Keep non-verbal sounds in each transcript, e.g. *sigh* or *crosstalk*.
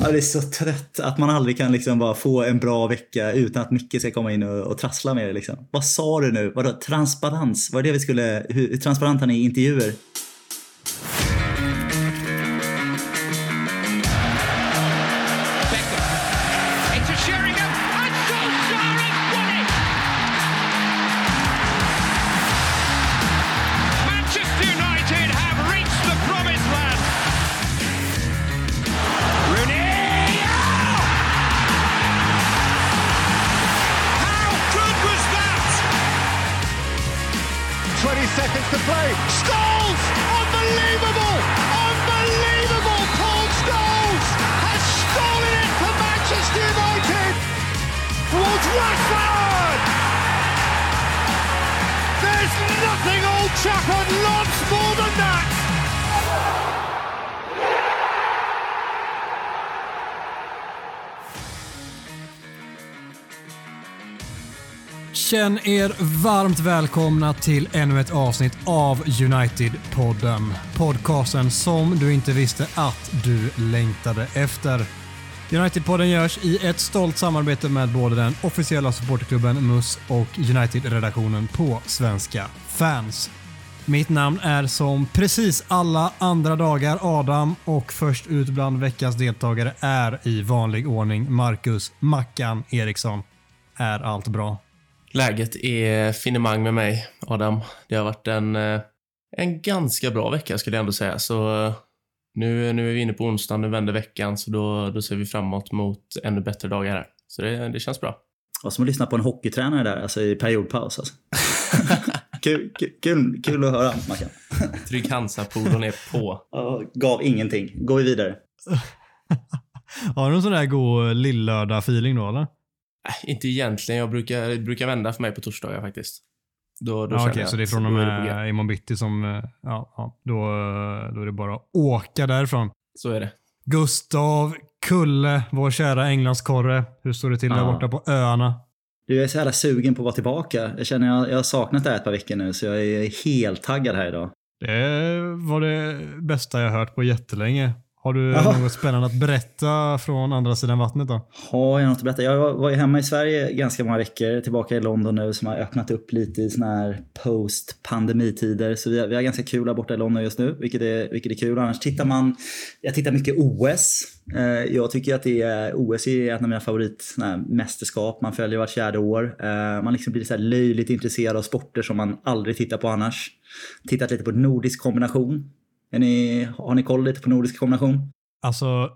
Ja, det är så trött att man aldrig kan liksom bara få en bra vecka utan att Micke ska komma in och, och trassla med det. Liksom. Vad sa du nu? Vadå transparens? Var det vi skulle, hur, hur transparent han är i intervjuer? Igen er varmt välkomna till ännu ett avsnitt av United-podden. Podcasten som du inte visste att du längtade efter. United-podden görs i ett stolt samarbete med både den officiella supporterklubben MUS och United-redaktionen på Svenska fans. Mitt namn är som precis alla andra dagar Adam och först ut bland veckans deltagare är i vanlig ordning Marcus Mackan Eriksson. Är allt bra? Läget är finemang med mig, Adam. Det har varit en, eh, en ganska bra vecka skulle jag ändå säga. Så eh, nu, nu är vi inne på onsdagen, nu vänder veckan, så då, då ser vi framåt mot ännu bättre dagar här. Så det, det känns bra. Och som att lyssna på en hockeytränare där, alltså i periodpaus. Alltså. *laughs* kul, kul, kul, att höra, Mackan. Trygg Hansa-polon är på. Gav ingenting. Går vi vidare. *laughs* Har du någon sån där god lillördag-feeling då eller? Äh, inte egentligen. Jag brukar, det brukar vända för mig på torsdagar faktiskt. Då, då Ja, jag så det är att från och med imorgon bitti som... eh, Ja, ja då, eh, då är det bara att åka därifrån. Så är det. Gustav Kulle, vår kära Englandskorre. Hur står det till där Ja. borta på öarna? Du, jag är så jävla sugen på att vara tillbaka. Jag känner jag, jag har saknat det här ett par veckor nu, så jag är helt taggad här idag. Det var det bästa jag hört på jättelänge. Har du Ja. något spännande att berätta från andra sidan vattnet då? Har jag något att berätta? Jag var- ju hemma i Sverige ganska många veckor, tillbaka i London nu som har öppnat upp lite i såna här post-pandemitider. Så vi har, vi har ganska kul här borta i London just nu, vilket är, vilket är kul. Annars tittar man, jag tittar mycket OS. Eh, jag tycker att det är, OS är ett av mina favorit såna här mästerskap. Man följer vart fjärde år. Eh, man liksom blir så här löjligt intresserad av sporter som man aldrig tittar på annars. Tittat lite på nordisk kombination. Är ni, har ni koll lite på nordisk kombination? Alltså,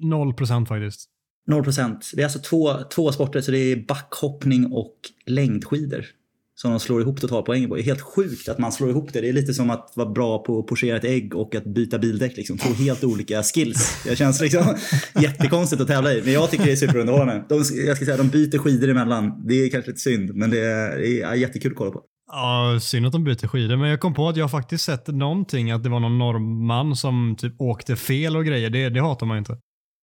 noll procent faktiskt. 0 procent. Det är alltså två, två sporter, så det är backhoppning och längdskidor. Som de slår ihop totalpoäng på. Det är helt sjukt att man slår ihop det. Det är lite som att vara bra på att pochera ett ägg och att byta bildäck. Liksom. Två helt olika skills. Det känns liksom *laughs* jättekonstigt att tävla i. Men jag tycker det är superunderhållande. De, jag ska säga, de byter skidor emellan. Det är kanske lite synd, men det är, det är jättekul att kolla på. Ja, synd att de byter skidor, men jag kom på att jag faktiskt sett någonting, att det var någon norrman som typ åkte fel och grejer. Det, det hatar man ju inte.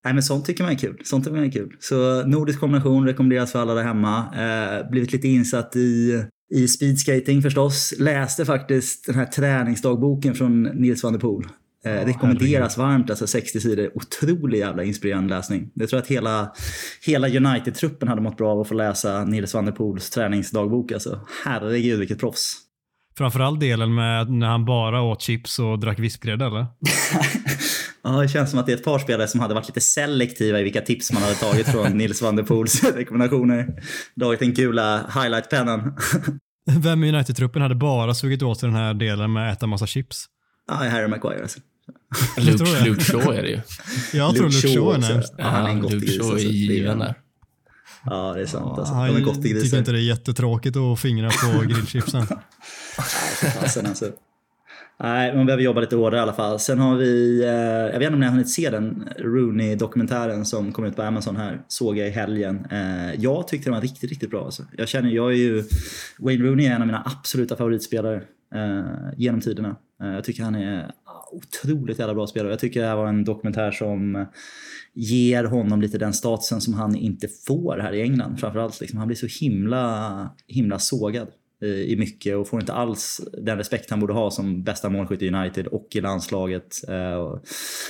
Nej men sånt tycker man är kul. Sånt tycker man är kul. Så nordisk kombination rekommenderas för alla där hemma. Eh, blivit lite insatt i, i speedskating förstås. Läste faktiskt den här träningsdagboken från Nils van der Poel. Eh, rekommenderas varmt, alltså 60 sidor. Otroligt jävla inspirerande läsning. Jag tror att hela, hela United-truppen hade mått bra av att få läsa Nils van der Poels träningsdagbok. Alltså. Herregud vilket proffs. Framförallt delen med när han bara åt chips och drack vispgrädde eller? *laughs* Ja, det känns som att det är ett par spelare som hade varit lite selektiva i vilka tips man hade tagit från *laughs* Nils van der Poels rekommendationer. Dragit den gula highlightpennan. Vem i United-truppen hade bara sugit åt sig den här delen med att äta massa chips? Ja, Harry Maguire alltså. Luke, jag. Luke Shaw är det ju. Jag tror Luke Shaw är närmst. Ja, han är en Luke. Shaw är. Det är given där. Ja, det är sant. Alltså. De är Han gottiga tycker inte det är jättetråkigt att fingra på *laughs* grillchipsen. Fasen, alltså. Nej, man behöver jobba lite hårdare i alla fall. Sen har vi, eh, jag vet inte om ni har hunnit se den Rooney-dokumentären som kom ut på Amazon här. Såg jag i helgen. Eh, jag tyckte den var riktigt, riktigt bra. Alltså. Jag känner, jag är ju, Wayne Rooney är en av mina absoluta favoritspelare eh, genom tiderna. Eh, jag tycker han är otroligt jävla bra spelare. Jag tycker det här var en dokumentär som ger honom lite den statusen som han inte får här i England. Framförallt liksom, han blir så himla, himla sågad. i, i mycket och får inte alls den respekt han borde ha som bästa målskytt i United och i landslaget eh,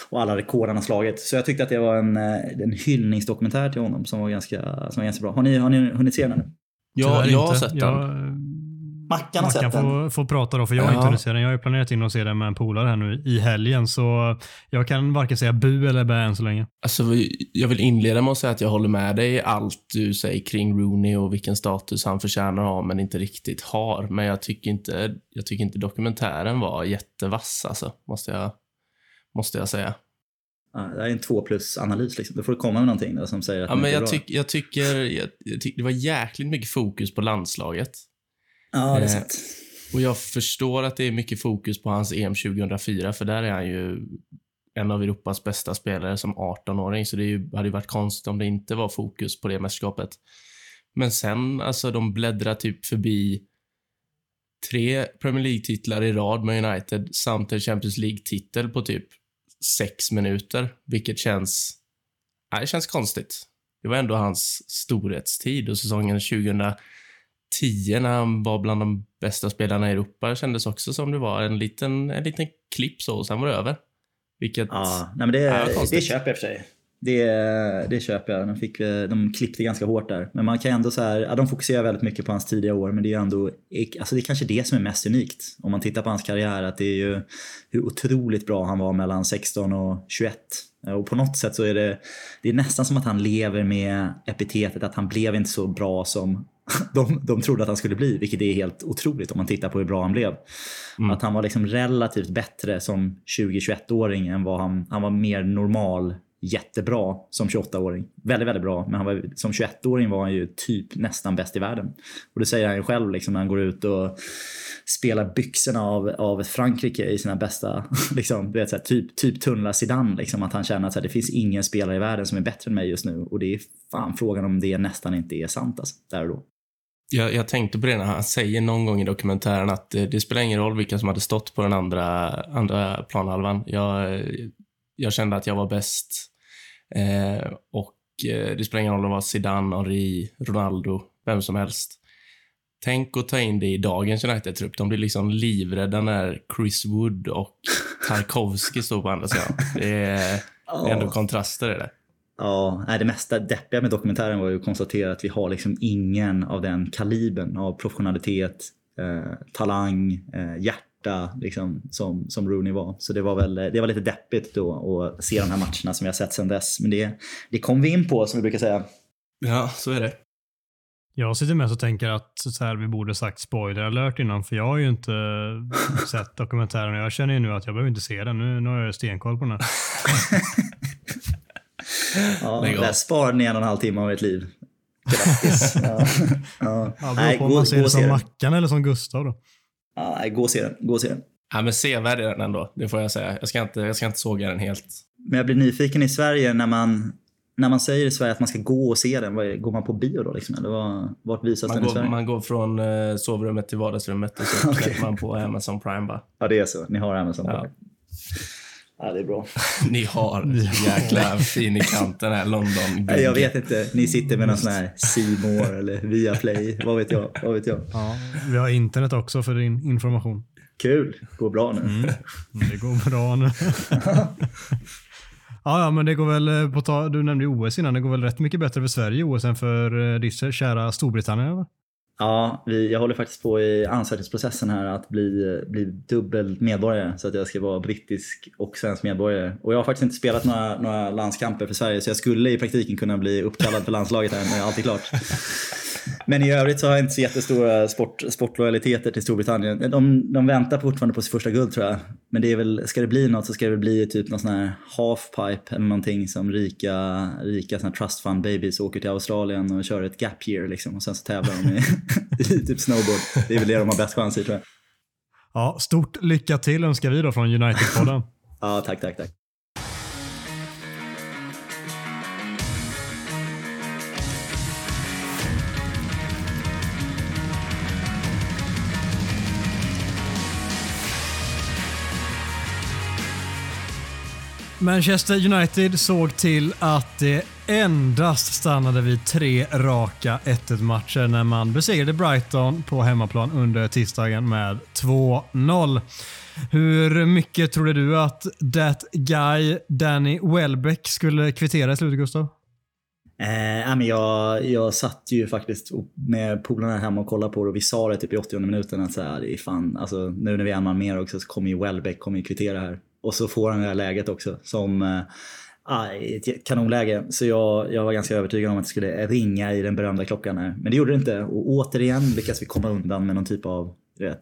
och, alla rekord han har slagit. Så jag tyckte att det var en, eh, en hyllningsdokumentär till honom som var ganska, som var ganska bra. Har ni, har ni hunnit se den? Ja, jag har sett den. Jag, Mackan har sett den. får, får prata då, för jag har Ja. inte hunnit se den. Jag har ju planerat in att se den med en polare här nu i helgen, så jag kan varken säga bu eller bä än så länge. Alltså, jag vill inleda med att säga att jag håller med dig i allt du säger kring Rooney och vilken status han förtjänar att ha, men inte riktigt har. Men jag tycker inte, jag tycker inte dokumentären var jättevass, alltså, måste jag, måste jag säga. Det är en två plus-analys. Liksom. Då får du komma med någonting då, som säger att Ja, men jag, bra. tyck, jag, tycker, jag, jag tycker det var jäkligt mycket fokus på landslaget. Ja, det är eh, sant. Och jag förstår att det är mycket fokus på hans EM 2004, för där är han ju en av Europas bästa spelare som 18-åring, så det ju, hade ju varit konstigt om det inte var fokus på det mästerskapet. Men sen, alltså de bläddrar typ förbi tre Premier League-titlar i rad med United samt en Champions League-titel på typ sex minuter, vilket känns... Nej, det känns konstigt. Det var ändå hans storhetstid och säsongen 2010 när han var bland de bästa spelarna i Europa kändes också som det var en liten, en liten klipp så och sen var det över. Vilket... Ja, nej, men det, Ja, det köper jag för sig. Det, det köper jag. De, fick, eh, de klippte ganska hårt där. Men man kan ändå så här, ja, de fokuserar väldigt mycket på hans tidiga år, men det är ändå, alltså det är kanske det som är mest unikt. Om man tittar på hans karriär, att det är ju hur otroligt bra han var mellan 16 och 21. Och på något sätt så är det, det är nästan som att han lever med epitetet att han blev inte så bra som de, de trodde att han skulle bli, vilket är helt otroligt om man tittar på hur bra han blev. Att han var liksom relativt bättre som 20-21-åring än vad han, han var mer normal jättebra som 28-åring. Väldigt, väldigt bra. Men han var, som 21-åring var han ju typ nästan bäst i världen. Och det säger han ju själv liksom, när han går ut och spelar byxorna av, av Frankrike i sina bästa, *laughs* liksom, vet, så här, typ, typ tunnlar Zidane. Liksom, att han känner att så här, det finns ingen spelare i världen som är bättre än mig just nu. Och det är fan frågan om det nästan inte är sant alltså, där och då. Jag, jag tänkte på det när han säger någon gång i dokumentären att det, det spelar ingen roll vilka som hade stått på den andra, andra planhalvan. Jag, jag kände att jag var bäst. Eh, och eh, det spelar ingen roll om det var Zidane, Henri, Ronaldo, vem som helst. Tänk att ta in det i dagens United-trupp. De blir liksom livrädda när Chris Wood och *laughs* Tarkovsky står på andra sidan. Det är, det är ändå kontraster i det. Ja, det mesta deppiga med dokumentären var ju att konstatera att vi har liksom ingen av den kalibern av professionalitet, eh, talang, eh, hjärta liksom, som, som Rooney var. Så det var väl det var lite deppigt då att se de här matcherna som vi har sett sedan dess. Men det, det kom vi in på som vi brukar säga. Ja, så är det. Jag sitter med och tänker att så här, vi borde sagt spoiler alert innan, för jag har ju inte *laughs* sett dokumentären och jag känner ju nu att jag behöver inte se den. Nu, nu har jag stenkoll på den här. *laughs* Ja, där sparade ni en och en halv timme av ert liv. Grattis. *laughs* ja. Ja. Ja, Nej, beror på om gå, man ser gå det och se som den. Mackan eller som Gustav då. Ja, nej, gå och se den. Gå och se den. Ja, men sevärd är den ändå, det får jag säga. Jag ska inte, jag ska inte såga den helt. Men jag blir nyfiken i Sverige när man, när man säger i Sverige att man ska gå och se den. Går man på bio då? Liksom? Eller vart visas Man den i går, Sverige? man går från eh, sovrummet till vardagsrummet och så *laughs* träffar man på Amazon Prime bara. Ja, det är så. Ni har Amazon. Prime. Ja, det är bra. *laughs* Ni har jäkla fin i kanten här, London. Nej, jag vet inte. Ni sitter med någon sån här C More eller Viaplay. Vad vet jag? Vad vet jag? Ja, vi har internet också för din information. Kul. Går bra nu. Mm, Det går bra nu. *laughs* ja, ja, men det går väl eh, på ta, Du nämnde OS innan. Det går väl rätt mycket bättre för Sverige i OS än för eh, ditt kära Storbritannien? Eller? Ja, vi, jag håller faktiskt på i ansökningsprocessen här att bli, bli dubbel medborgare så att jag ska vara brittisk och svensk medborgare. Och jag har faktiskt inte spelat några, några landskamper för Sverige så jag skulle i praktiken kunna bli uppkallad för landslaget här när allt är klart. Men i övrigt så har jag inte så jättestora sport, sportlojaliteter till Storbritannien. De, de väntar fortfarande på sitt första guld tror jag. Men det är väl, ska det bli något så ska det väl bli typ någon sån här halfpipe eller någonting som rika, rika såna här trust fund babies åker till Australien och kör ett gap year liksom. Och sen så tävlar de i, *laughs* i typ snowboard. Det är väl det de har bäst chans i tror jag. Ja, stort lycka till önskar vi då från United-podden. *laughs* Ja, tack, tack, tack. Manchester United såg till att det endast stannade vid tre raka 1-1-matcher när man besegrade Brighton på hemmaplan under tisdagen med 2-0. Hur mycket trodde du att that guy Danny Welbeck skulle kvittera i slutet, Gustav? Eh, men jag, jag satt ju faktiskt med polarna hemma och kollade på det och vi sa det typ i 80 minuten att så här, fan, alltså, nu när vi är en man mer också så kommer ju Welbeck kommer ju kvittera här. Och så får han det här läget också som äh, ett kanonläge. Så jag, jag var ganska övertygad om att det skulle ringa i den berömda klockan här. Men det gjorde det inte. Och återigen lyckas vi komma undan med någon typ av, du vet,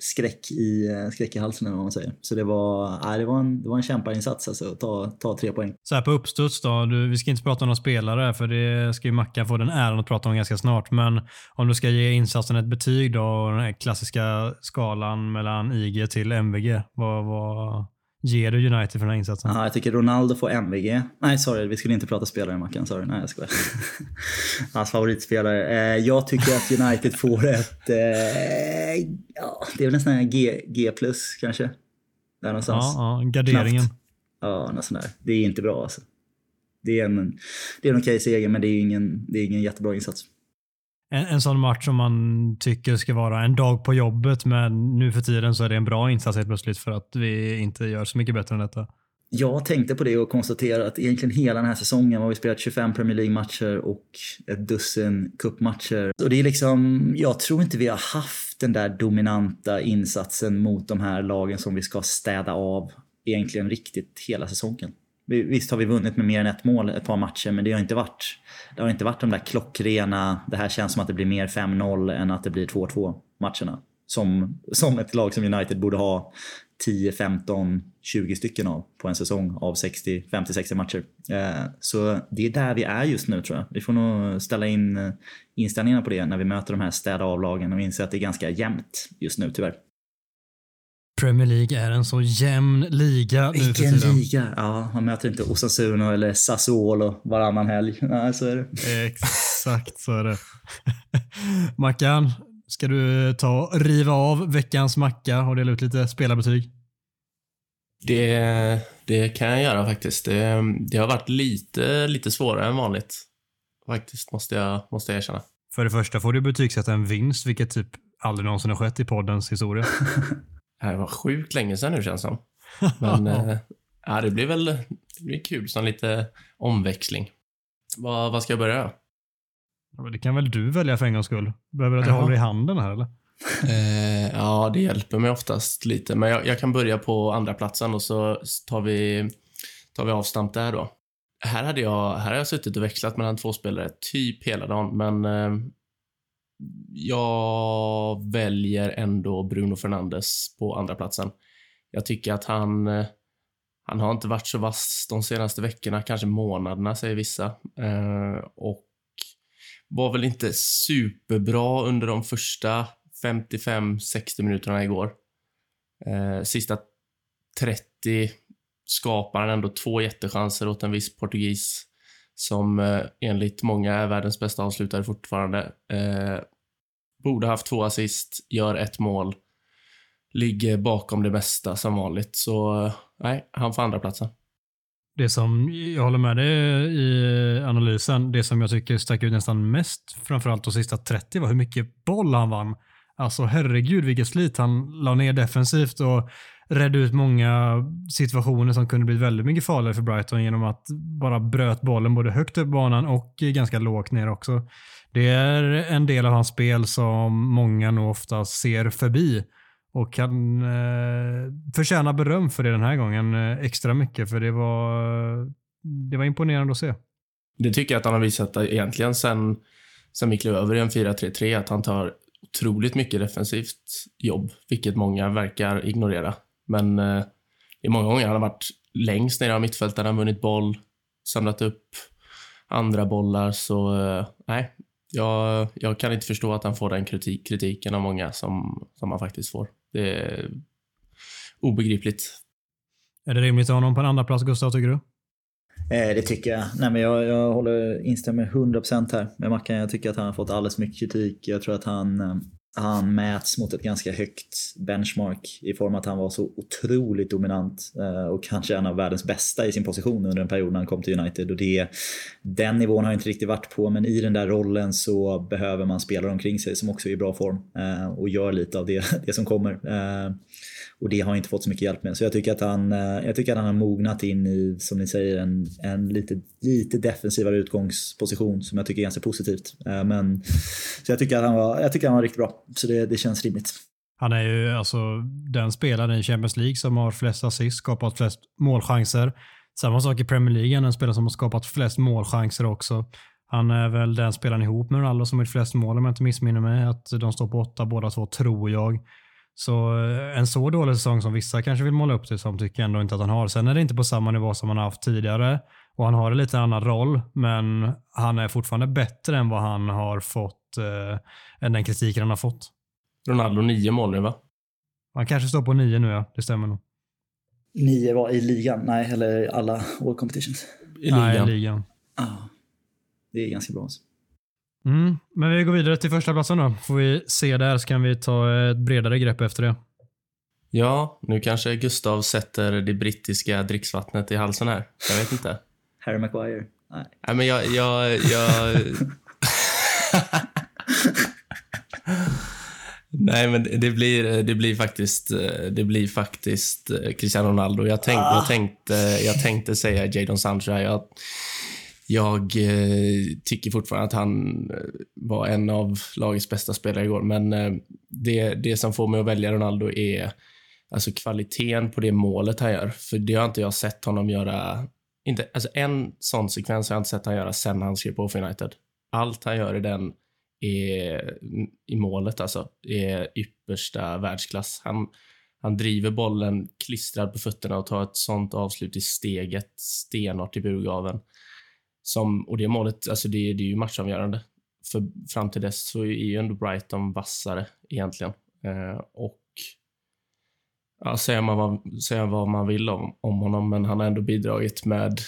skräck i, eh, skräck i halsen eller vad man säger. Så det var, nej, det var en, det var en kämparinsats alltså, ta, ta tre poäng. Så här på uppstuds då, du, vi ska inte prata om några spelare för det ska ju Mackan få den äran att prata om ganska snart. Men om du ska ge insatsen ett betyg då, den här klassiska skalan mellan IG till MVG. Vad, vad, ger du United för den här insatsen? Aha, jag tycker Ronaldo får MVG. Nej, sorry, vi skulle inte prata spelare Mackan. Sorry, nej jag skojar. *laughs* Hans favoritspelare. Eh, jag tycker att United får ett... Eh, ja, det är väl nästan G, G plus kanske. Där någonstans. Ja, ja garderingen. Knappt. Ja, något sånt där. Det är inte bra alltså. Det är en, det är en okej seger, men det är ingen, det är ingen jättebra insats en, en sån match som man tycker ska vara en dag på jobbet, men nu för tiden så är det en bra insats helt plötsligt för att vi inte gör så mycket bättre än detta. Jag tänkte på det och konstaterade att egentligen hela den här säsongen har vi spelat 25 Premier League-matcher och ett dussin cupmatcher. Och det är liksom, jag tror inte vi har haft den där dominanta insatsen mot de här lagen som vi ska städa av egentligen riktigt hela säsongen. Visst har vi vunnit med mer än ett mål ett par matcher, men det har inte varit, det har inte varit de där klockrena, det här känns som att det blir mer 5-0 än att det blir 2-2 matcherna. Som, som ett lag som United borde ha 10, 15, 20 stycken av på en säsong av 50-60 matcher. Eh, så det är där vi är just nu tror jag. Vi får nog ställa in eh, inställningarna på det när vi möter de här städa av-lagen och inse att det är ganska jämnt just nu tyvärr. Premier League är en så jämn liga Vilken nu för tiden. liga! Ja, man möter inte Osasuna eller Sassuolo varannan helg. Nej, så är det. Exakt så är det. *laughs* Mackan, ska du ta riva av veckans macka och dela ut lite spelarbetyg? Det, det kan jag göra faktiskt. Det, det har varit lite, lite svårare än vanligt. Faktiskt, måste jag, måste jag erkänna. För det första får du betygsätta en vinst, vilket typ aldrig någonsin har skett i poddens historia. *laughs* Det var sjukt länge sedan nu känns det som. *laughs* Men ja, det blir väl det blir kul som lite omväxling. Vad, vad ska jag börja? Ja, det kan väl du välja för en gångs skull? Behöver du att jag håller i handen här eller? *laughs* Eh, ja, det hjälper mig oftast lite. Men jag, jag, kan börja på andra platsen och så tar vi, tar vi avstamp där då. Här, hade jag, här har jag suttit och växlat mellan två spelare typ hela dagen, men eh, jag väljer ändå Bruno Fernandes på andra platsen. Jag tycker att han, eh, han har inte varit så vass de senaste veckorna, kanske månaderna säger vissa. Eh, och var väl inte superbra under de första 55-60 minuterna igår. Eh, sista 30 skapar han ändå två jättechanser åt en viss portugis som eh, enligt många är världens bästa avslutare fortfarande. Eh, borde haft två assist, gör ett mål. Ligger bakom det mesta som vanligt. Så eh, nej, han får andra platsen. Det som, jag håller med dig i analysen, det som jag tycker stack ut nästan mest, framförallt de sista 30, var hur mycket boll han vann. Alltså herregud vilket slit han la ner defensivt och redde ut många situationer som kunde blivit väldigt mycket farligare för Brighton genom att bara bröt bollen både högt upp banan och ganska lågt ner också. Det är en del av hans spel som många nog ofta ser förbi och kan eh, förtjäna beröm för det den här gången eh, extra mycket för det var, det var imponerande att se. Det tycker jag att han har visat egentligen sen, sen vi klev över i en 4-3-3 att han tar otroligt mycket defensivt jobb, vilket många verkar ignorera. Men eh, det är många gånger han har varit längst ner av mittfältet, han vunnit boll, samlat upp andra bollar, så eh, nej, jag, jag kan inte förstå att han får den kritik, kritiken av många som, som han faktiskt får. Det är obegripligt. Är det rimligt att ha honom på en andra plats, Gustav, tycker du? Eh, det tycker jag. Nej, men jag, jag håller, instämmer 100% här med Mackan. Jag tycker att han har fått alldeles mycket kritik. Jag tror att han, eh, han mäts mot ett ganska högt benchmark i form av att han var så otroligt dominant eh, och kanske en av världens bästa i sin position under en period när han kom till United. Och det, den nivån har jag inte riktigt varit på men i den där rollen så behöver man spelare omkring sig som också är i bra form eh, och gör lite av det, *laughs* det som kommer. Eh, och det har han inte fått så mycket hjälp med. Så jag tycker att han, eh, jag tycker att han har mognat in i, som ni säger, en, en lite, lite defensivare utgångsposition som jag tycker är ganska positivt. Eh, men, så jag tycker att han var, jag tycker att han var riktigt bra. Så det, det känns rimligt. Han är ju alltså den spelaren i Champions League som har flest assist, skapat flest målchanser. Samma sak i Premier League, en spelare som har skapat flest målchanser också. Han är väl den spelaren ihop med Ronaldo som har gjort flest mål om jag inte missminner mig. Att de står på åtta båda två, tror jag. Så eh, en så dålig säsong som vissa kanske vill måla upp det som tycker jag ändå inte att han har. Sen är det inte på samma nivå som han har haft tidigare och han har en lite annan roll, men han är fortfarande bättre än vad han har fått eh, än den kritiken han har fått. Ronaldo nio mål nu va? Han kanske står på nio nu ja, det stämmer nog. Nio var i ligan? Nej, eller alla all competitions? I ligan. Nej, i ligan. Ah, det är ganska bra. Alltså. Mm, men vi går vidare till första platsen då. Får vi se där så kan vi ta ett bredare grepp efter det. Ja, nu kanske Gustav sätter det brittiska dricksvattnet i halsen här. Jag vet inte. *laughs* Harry Maguire? Nej. Nej, men jag... jag, jag... *laughs* Nej, men det blir, det blir faktiskt, det blir faktiskt Cristiano Ronaldo. Jag, tänk, ah. jag, tänkte, jag tänkte säga Jadon Sancho. Jag, jag eh, tycker fortfarande att han eh, var en av lagets bästa spelare igår, men eh, det, det som får mig att välja Ronaldo är alltså kvaliteten på det målet han gör. För det har inte jag sett honom göra. Inte, alltså en sån sekvens har jag inte sett han göra sen han skrev på för United. Allt han gör i den är, i målet alltså, är yppersta världsklass. Han, han driver bollen klistrad på fötterna och tar ett sånt avslut i steget stenhårt i burgaven. Som, och det målet, alltså det, det är ju matchavgörande. För fram till dess så är ju ändå Brighton vassare egentligen. Eh, och ja, säga, man vad, säga vad man vill om, om honom, men han har ändå bidragit med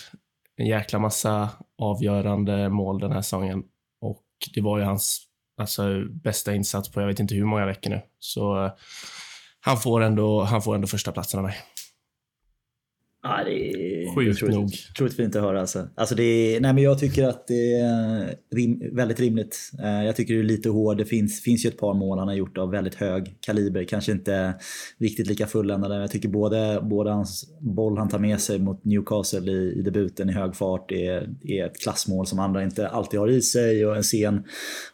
en jäkla massa avgörande mål den här säsongen. Och det var ju hans alltså, bästa insats på jag vet inte hur många veckor nu. Så eh, han, får ändå, han får ändå första platsen av mig. Ja, det är Sjukt nog. otroligt fint att höra. Alltså. Alltså det är, nej men jag tycker att det är rim, väldigt rimligt. Eh, jag tycker det är lite hård. Det finns, finns ju ett par mål han har gjort av väldigt hög kaliber. Kanske inte riktigt lika fulländade. Jag tycker både, både hans boll han tar med sig mot Newcastle i, i debuten i hög fart är, är ett klassmål som andra inte alltid har i sig. Och en sen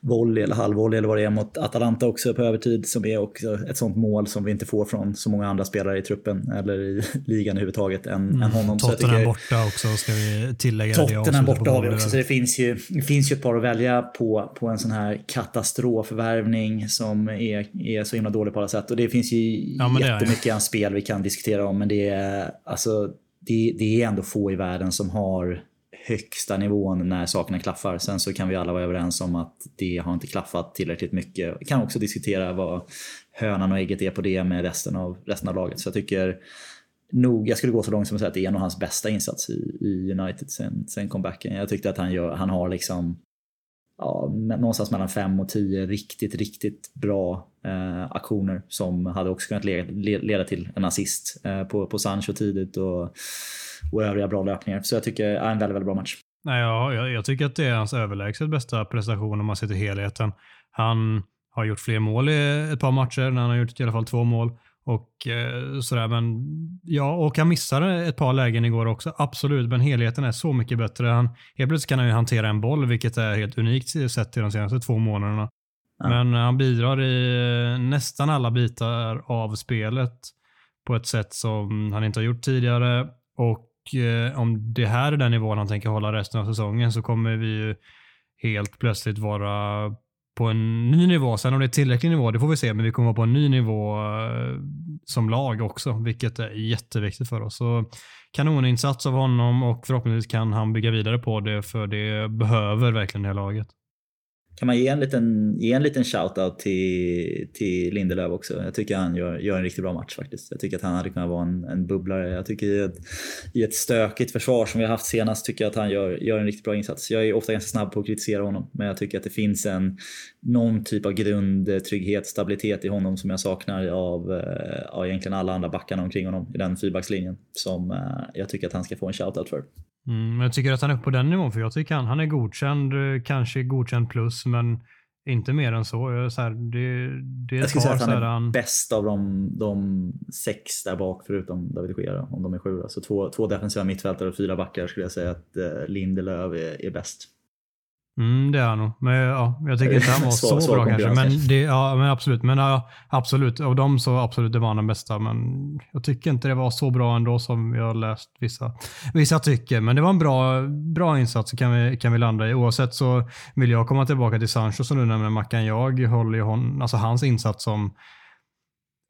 volley eller halvvolley eller vad det är mot Atalanta också på övertid som är också ett sånt mål som vi inte får från så många andra spelare i truppen eller i *laughs* ligan överhuvudtaget än, mm. än honom. Tottenham tycker, borta också ska vi tillägga. Tottenham borta har vi också. Så det finns, ju, det finns ju ett par att välja på, på en sån här katastrofvärvning som är, är så himla dålig på alla sätt. Och det finns ju ja, jättemycket ja. spel vi kan diskutera om. Men det är, alltså, det, det är ändå få i världen som har högsta nivån när sakerna klaffar. Sen så kan vi alla vara överens om att det har inte klaffat tillräckligt mycket. Vi kan också diskutera vad hönan och ägget är på det med resten av, resten av laget. Så jag tycker nog, jag skulle gå så långt som att säga att det är en av hans bästa insatser i, i United sen, sen comebacken. Jag tyckte att han, gör, han har liksom ja, någonstans mellan 5 och 10 riktigt, riktigt bra eh, aktioner som hade också kunnat leda, leda till en assist eh, på, på Sancho tidigt och, och övriga bra löpningar. Så jag tycker det är en väldigt, väldigt bra match. Nej, ja, jag, jag tycker att det är hans överlägset bästa prestation om man ser till helheten. Han har gjort fler mål i ett par matcher, när han har gjort i alla fall två mål. Och eh, sådär, men ja, och han missade ett par lägen igår också. Absolut, men helheten är så mycket bättre. Han, helt plötsligt kan han ju hantera en boll, vilket är helt unikt sett till de senaste två månaderna. Ja. Men han bidrar i eh, nästan alla bitar av spelet på ett sätt som han inte har gjort tidigare. Och eh, om det här är den nivån han tänker hålla resten av säsongen så kommer vi ju helt plötsligt vara på en ny nivå. Sen om det är tillräcklig nivå, det får vi se, men vi kommer vara på en ny nivå eh, som lag också, vilket är jätteviktigt för oss. Så kanoninsats av honom och förhoppningsvis kan han bygga vidare på det, för det behöver verkligen det här laget kan man ge en liten, ge en liten shoutout till, till Lindelöf också. Jag tycker han gör, gör en riktigt bra match faktiskt. Jag tycker att han hade kunnat vara en, en bubblare. Jag tycker i ett, i ett stökigt försvar som vi har haft senast tycker jag att han gör, gör en riktigt bra insats. Jag är ofta ganska snabb på att kritisera honom, men jag tycker att det finns en någon typ av grundtrygghet, stabilitet i honom som jag saknar av, eh, av egentligen alla andra backarna omkring honom i den fyrbackslinjen som eh, jag tycker att han ska få en shoutout för. Mm, men jag tycker att han är på den nivån, för jag tycker han, han är godkänd, eh, kanske godkänd plus, men inte mer än så. Så här, det, det är jag skulle säga att han är han... bäst av de, de sex där bak förutom David Gea, om de är sju. Alltså två, två defensiva mittfältare och fyra backar skulle jag säga att eh, Lindelöf är, är bäst. Mm, det är han nog. Men ja, jag tycker inte han var *laughs* så svår bra kanske. Men, det, ja, men absolut. Men ja, absolut. Av dem så absolut, det var han den bästa. Men jag tycker inte det var så bra ändå som jag har läst vissa, vissa tycker. Men det var en bra, bra insats så kan vi, kan vi landa i. Oavsett så vill jag komma tillbaka till Sancho som du nämner Mackan. Jag håller ju hon, alltså hans insats som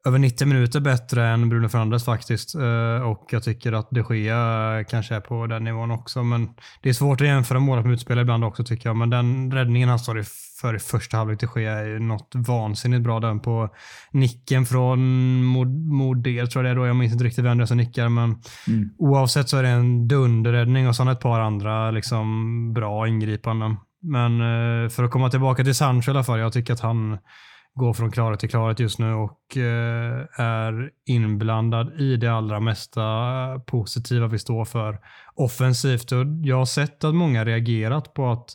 över 90 minuter bättre än Bruno Fernandes faktiskt. Eh, Och jag tycker att de Gea kanske är på den nivån också. Men det är svårt att jämföra målet med utspel ibland också tycker jag. Men den räddningen han står för i första halvlek de Gea är ju något vansinnigt bra. Den på nicken från Mod- Modé tror jag det är då. Jag minns inte riktigt vem det är som nickar. Men Mm. oavsett så är det en dunderräddning och han ett par andra liksom, bra ingripanden. Men eh, för att komma tillbaka till Sancho i alla fall. Jag tycker att han går från klarhet till klarhet just nu och eh, är inblandad i det allra mesta positiva vi står för offensivt. Och jag har sett att många reagerat på att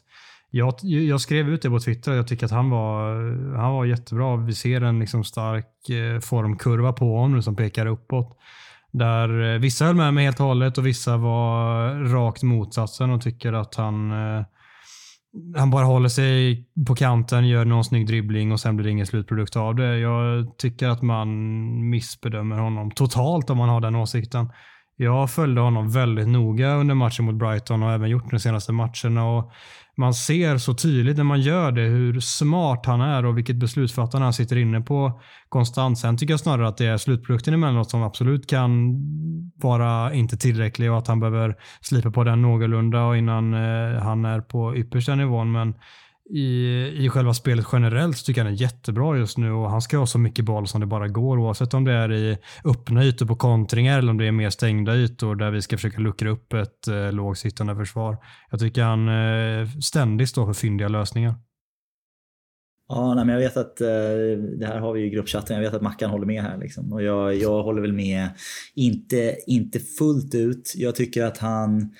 jag, jag skrev ut det på Twitter jag tycker att han var, han var jättebra. Vi ser en liksom stark eh, formkurva på honom nu som pekar uppåt. Där eh, vissa höll med mig helt och hållet och vissa var rakt motsatsen och tycker att han eh, han bara håller sig på kanten, gör någon snygg dribbling och sen blir det ingen slutprodukt av det. Jag tycker att man missbedömer honom totalt om man har den åsikten. Jag följde honom väldigt noga under matchen mot Brighton och även gjort de senaste matcherna. Och man ser så tydligt när man gör det hur smart han är och vilket beslutsfattande han sitter inne på konstant. Sen tycker jag snarare att det är slutprodukten emellanåt som absolut kan vara inte tillräcklig och att han behöver slipa på den någorlunda och innan eh, han är på yppersta nivån. Men i, i själva spelet generellt så tycker jag han är jättebra just nu och han ska ha så mycket boll som det bara går oavsett om det är i öppna ytor på kontringar eller om det är mer stängda ytor där vi ska försöka luckra upp ett eh, lågsittande försvar. Jag tycker han eh, ständigt står för fyndiga lösningar. Ja, nej, men jag vet att eh, det här har vi ju i gruppchatten. Jag vet att Mackan håller med här. Liksom. Och jag, jag håller väl med, inte, inte fullt ut. Jag tycker att han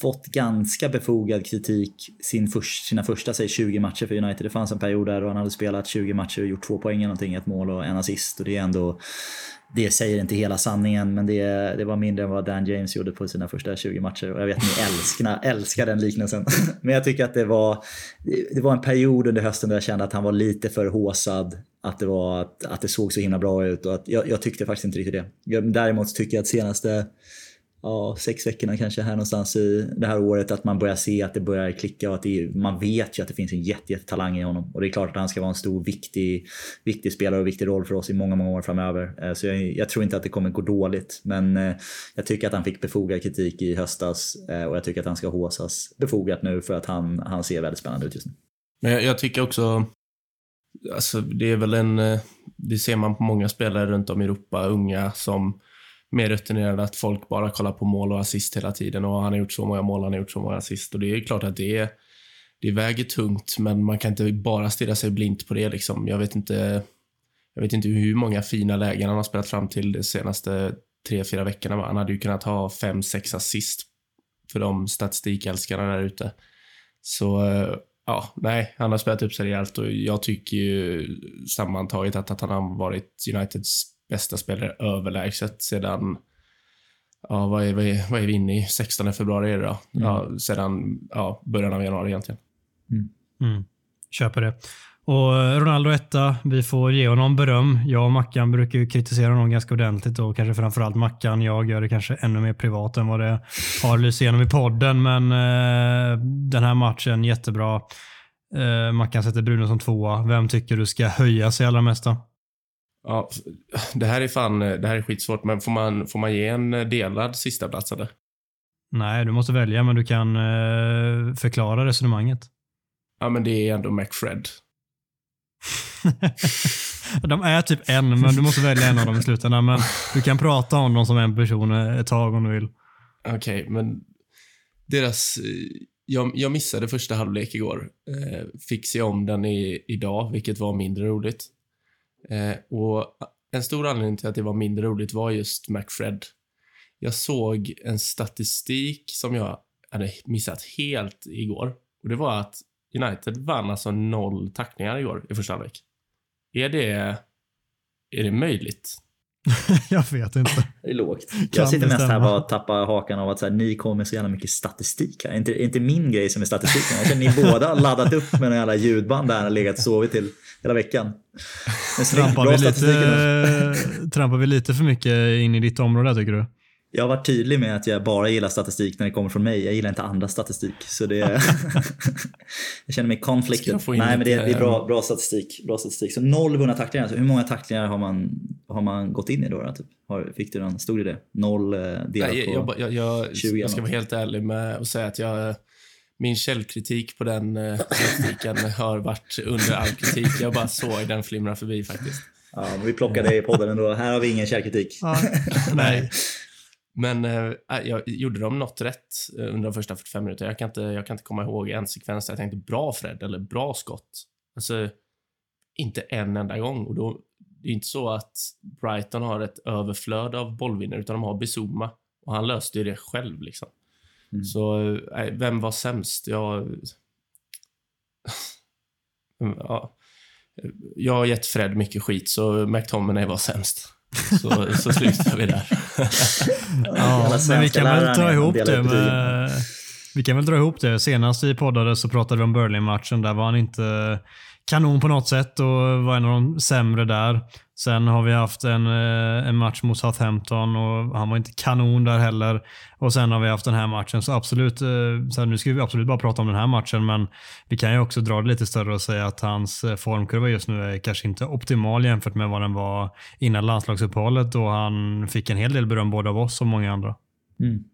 fått ganska befogad kritik sin först, sina första säg, 20 matcher för United. Det fanns en period där han hade spelat 20 matcher och gjort två poäng eller någonting, ett mål och en assist. Och det är ändå det säger inte hela sanningen, men det, det var mindre än vad Dan James gjorde på sina första 20 matcher. Och jag vet att ni älskar, älskar den liknelsen. *laughs* Men jag tycker att det var, det var en period under hösten där jag kände att han var lite för håsad. Att det, var, att, att det såg så himla bra ut och att jag, jag tyckte faktiskt inte riktigt det. Jag, däremot tycker jag att senaste ja, sex veckorna kanske här någonstans i det här året att man börjar se att det börjar klicka och att det, man vet ju att det finns en jätte, jätte talang i honom. Och det är klart att han ska vara en stor viktig, viktig spelare och viktig roll för oss i många, många år framöver. Eh, så jag, jag tror inte att det kommer gå dåligt. Men eh, jag tycker att han fick befogad kritik i höstas eh, och jag tycker att han ska håsas befogat nu för att han, han ser väldigt spännande ut just nu. Men jag, jag tycker också, alltså det är väl en, det ser man på många spelare runt om i Europa, unga som mer rutinerade, att folk bara kollar på mål och assist hela tiden och han har gjort så många mål, han har gjort så många assist och det är klart att det, det väger tungt, men man kan inte bara stirra sig blint på det liksom. Jag vet inte, jag vet inte hur många fina lägen han har spelat fram till de senaste tre, fyra veckorna. va? Han hade ju kunnat ha fem, sex assist för de statistikälskarna där ute. Så ja, nej, han har spelat upp sig rejält och jag tycker ju sammantaget att, att han har varit Uniteds bästa spelare överlägset sedan, ja, vad är, vad är, vad är vi inne i? 16 februari är det då? Ja, sedan ja, början av januari egentligen. Mm. Köper det. Och eh, Ronaldo etta, vi får ge honom beröm. Jag och Mackan brukar ju kritisera honom ganska ordentligt och kanske framförallt Mackan. Jag gör det kanske ännu mer privat än vad det har lyst igenom i podden. Men eh, den här matchen jättebra. Eh, Mackan sätter Bruno som tvåa. Vem tycker du ska höja sig allra mesta? Ja, det här är fan, det här är skitsvårt, men får man, får man ge en delad sista plats eller? Nej, du måste välja men du kan eh, förklara resonemanget. Ja, men det är ändå McFred. *laughs* De är typ en, men du måste välja en av dem i slutändan. Men du kan prata om dem som en person ett tag om du vill. Okej, men deras... eh, Jag, jag missade första halvlek igår. Eh, fick se om den i, idag, vilket var mindre roligt. Eh, och En stor anledning till att det var mindre roligt var just McFred. Jag såg en statistik som jag hade missat helt igår. Och Det var att United vann alltså noll tacklingar igår i första halvlek. Är det, är det möjligt? *laughs* Jag vet inte. Det är lågt. Kan Jag sitter det mest här bara och tappar hakan av att så här, ni kommer så jävla mycket statistik här. Inte, inte min grej som är statistiken. Jag känner ni *laughs* båda har laddat upp med några jävla ljudband där och legat och sovit till hela veckan. Trampar vi, lite, *laughs* trampar vi lite för mycket in i ditt område tycker du? Jag har varit tydlig med att jag bara gillar statistik när det kommer från mig. Jag gillar inte andra statistik. Så det *laughs* jag känner mig conflicted. Nej, men det, det är bra, bra, statistik, bra statistik. Så noll vunna tacklingar. Alltså, hur många tacklingar har man, har man gått in i då? då typ? har, fick du någon, stod det det? Noll eh, delat Nej, på... jag, jag, jag, jag, 20 jag ska vara helt ärlig med och säga att jag, min källkritik på den eh, statistiken *laughs* har varit under all kritik. Jag bara såg den flimra förbi faktiskt. Ja, men vi plockar det i podden ändå. Här har vi ingen källkritik. *laughs* Nej. Men eh, jag gjorde de något rätt eh, under de första 45 minuterna? Jag kan inte, jag kan inte komma ihåg en sekvens där jag tänkte bra Fred eller bra skott. Alltså, inte en enda gång. Och då, det är inte så att Brighton har ett överflöd av bollvinnare, utan de har Bizuma. Och han löste ju det själv. liksom. Mm. Så eh, vem var sämst? Jag... *laughs* ja. Jag har gett Fred mycket skit, så McTominay var sämst. Så, så slutar vi där. *laughs* Ja, men vi kan väl är ihop det med... Vi kan väl dra ihop det. Senast vi poddade så pratade vi om Burnley-matchen. Där var han inte kanon på något sätt och var en av de sämre där. Sen har vi haft en, eh, en match mot Southampton och han var inte kanon där heller. Och sen har vi haft den här matchen. Så absolut, eh, så här, nu ska vi absolut bara prata om den här matchen, men vi kan ju också dra det lite större och säga att hans eh, formkurva just nu är kanske inte optimal jämfört med vad den var innan landslagsuppehållet då han fick en hel del beröm både av oss och många andra. Mm.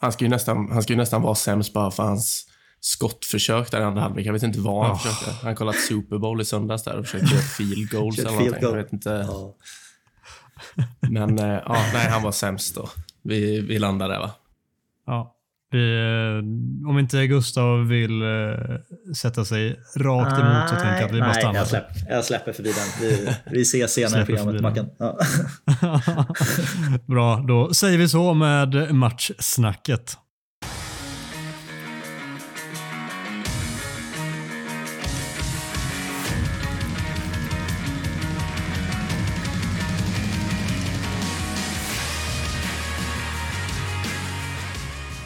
Han ska ju nästan, han ska ju nästan vara sämst bara för hans skottförsök där i andra halvlek. Jag vet inte vad han Oh. försökte. Han kollat Super Bowl i söndags där och försökte *laughs* göra field goals eller någonting. Jag goal. vet inte. Ja. Men eh, ja, nej, han var sämst då. Vi, vi landar där va? Ja. Vi, eh, om inte Gustav vill eh, sätta sig rakt emot så tänker jag att vi bara stannar. jag släpper, jag släpper förbi den. Vi, vi ses senare i programmet, Mackan. Ja. *laughs* Bra, då säger vi så med matchsnacket.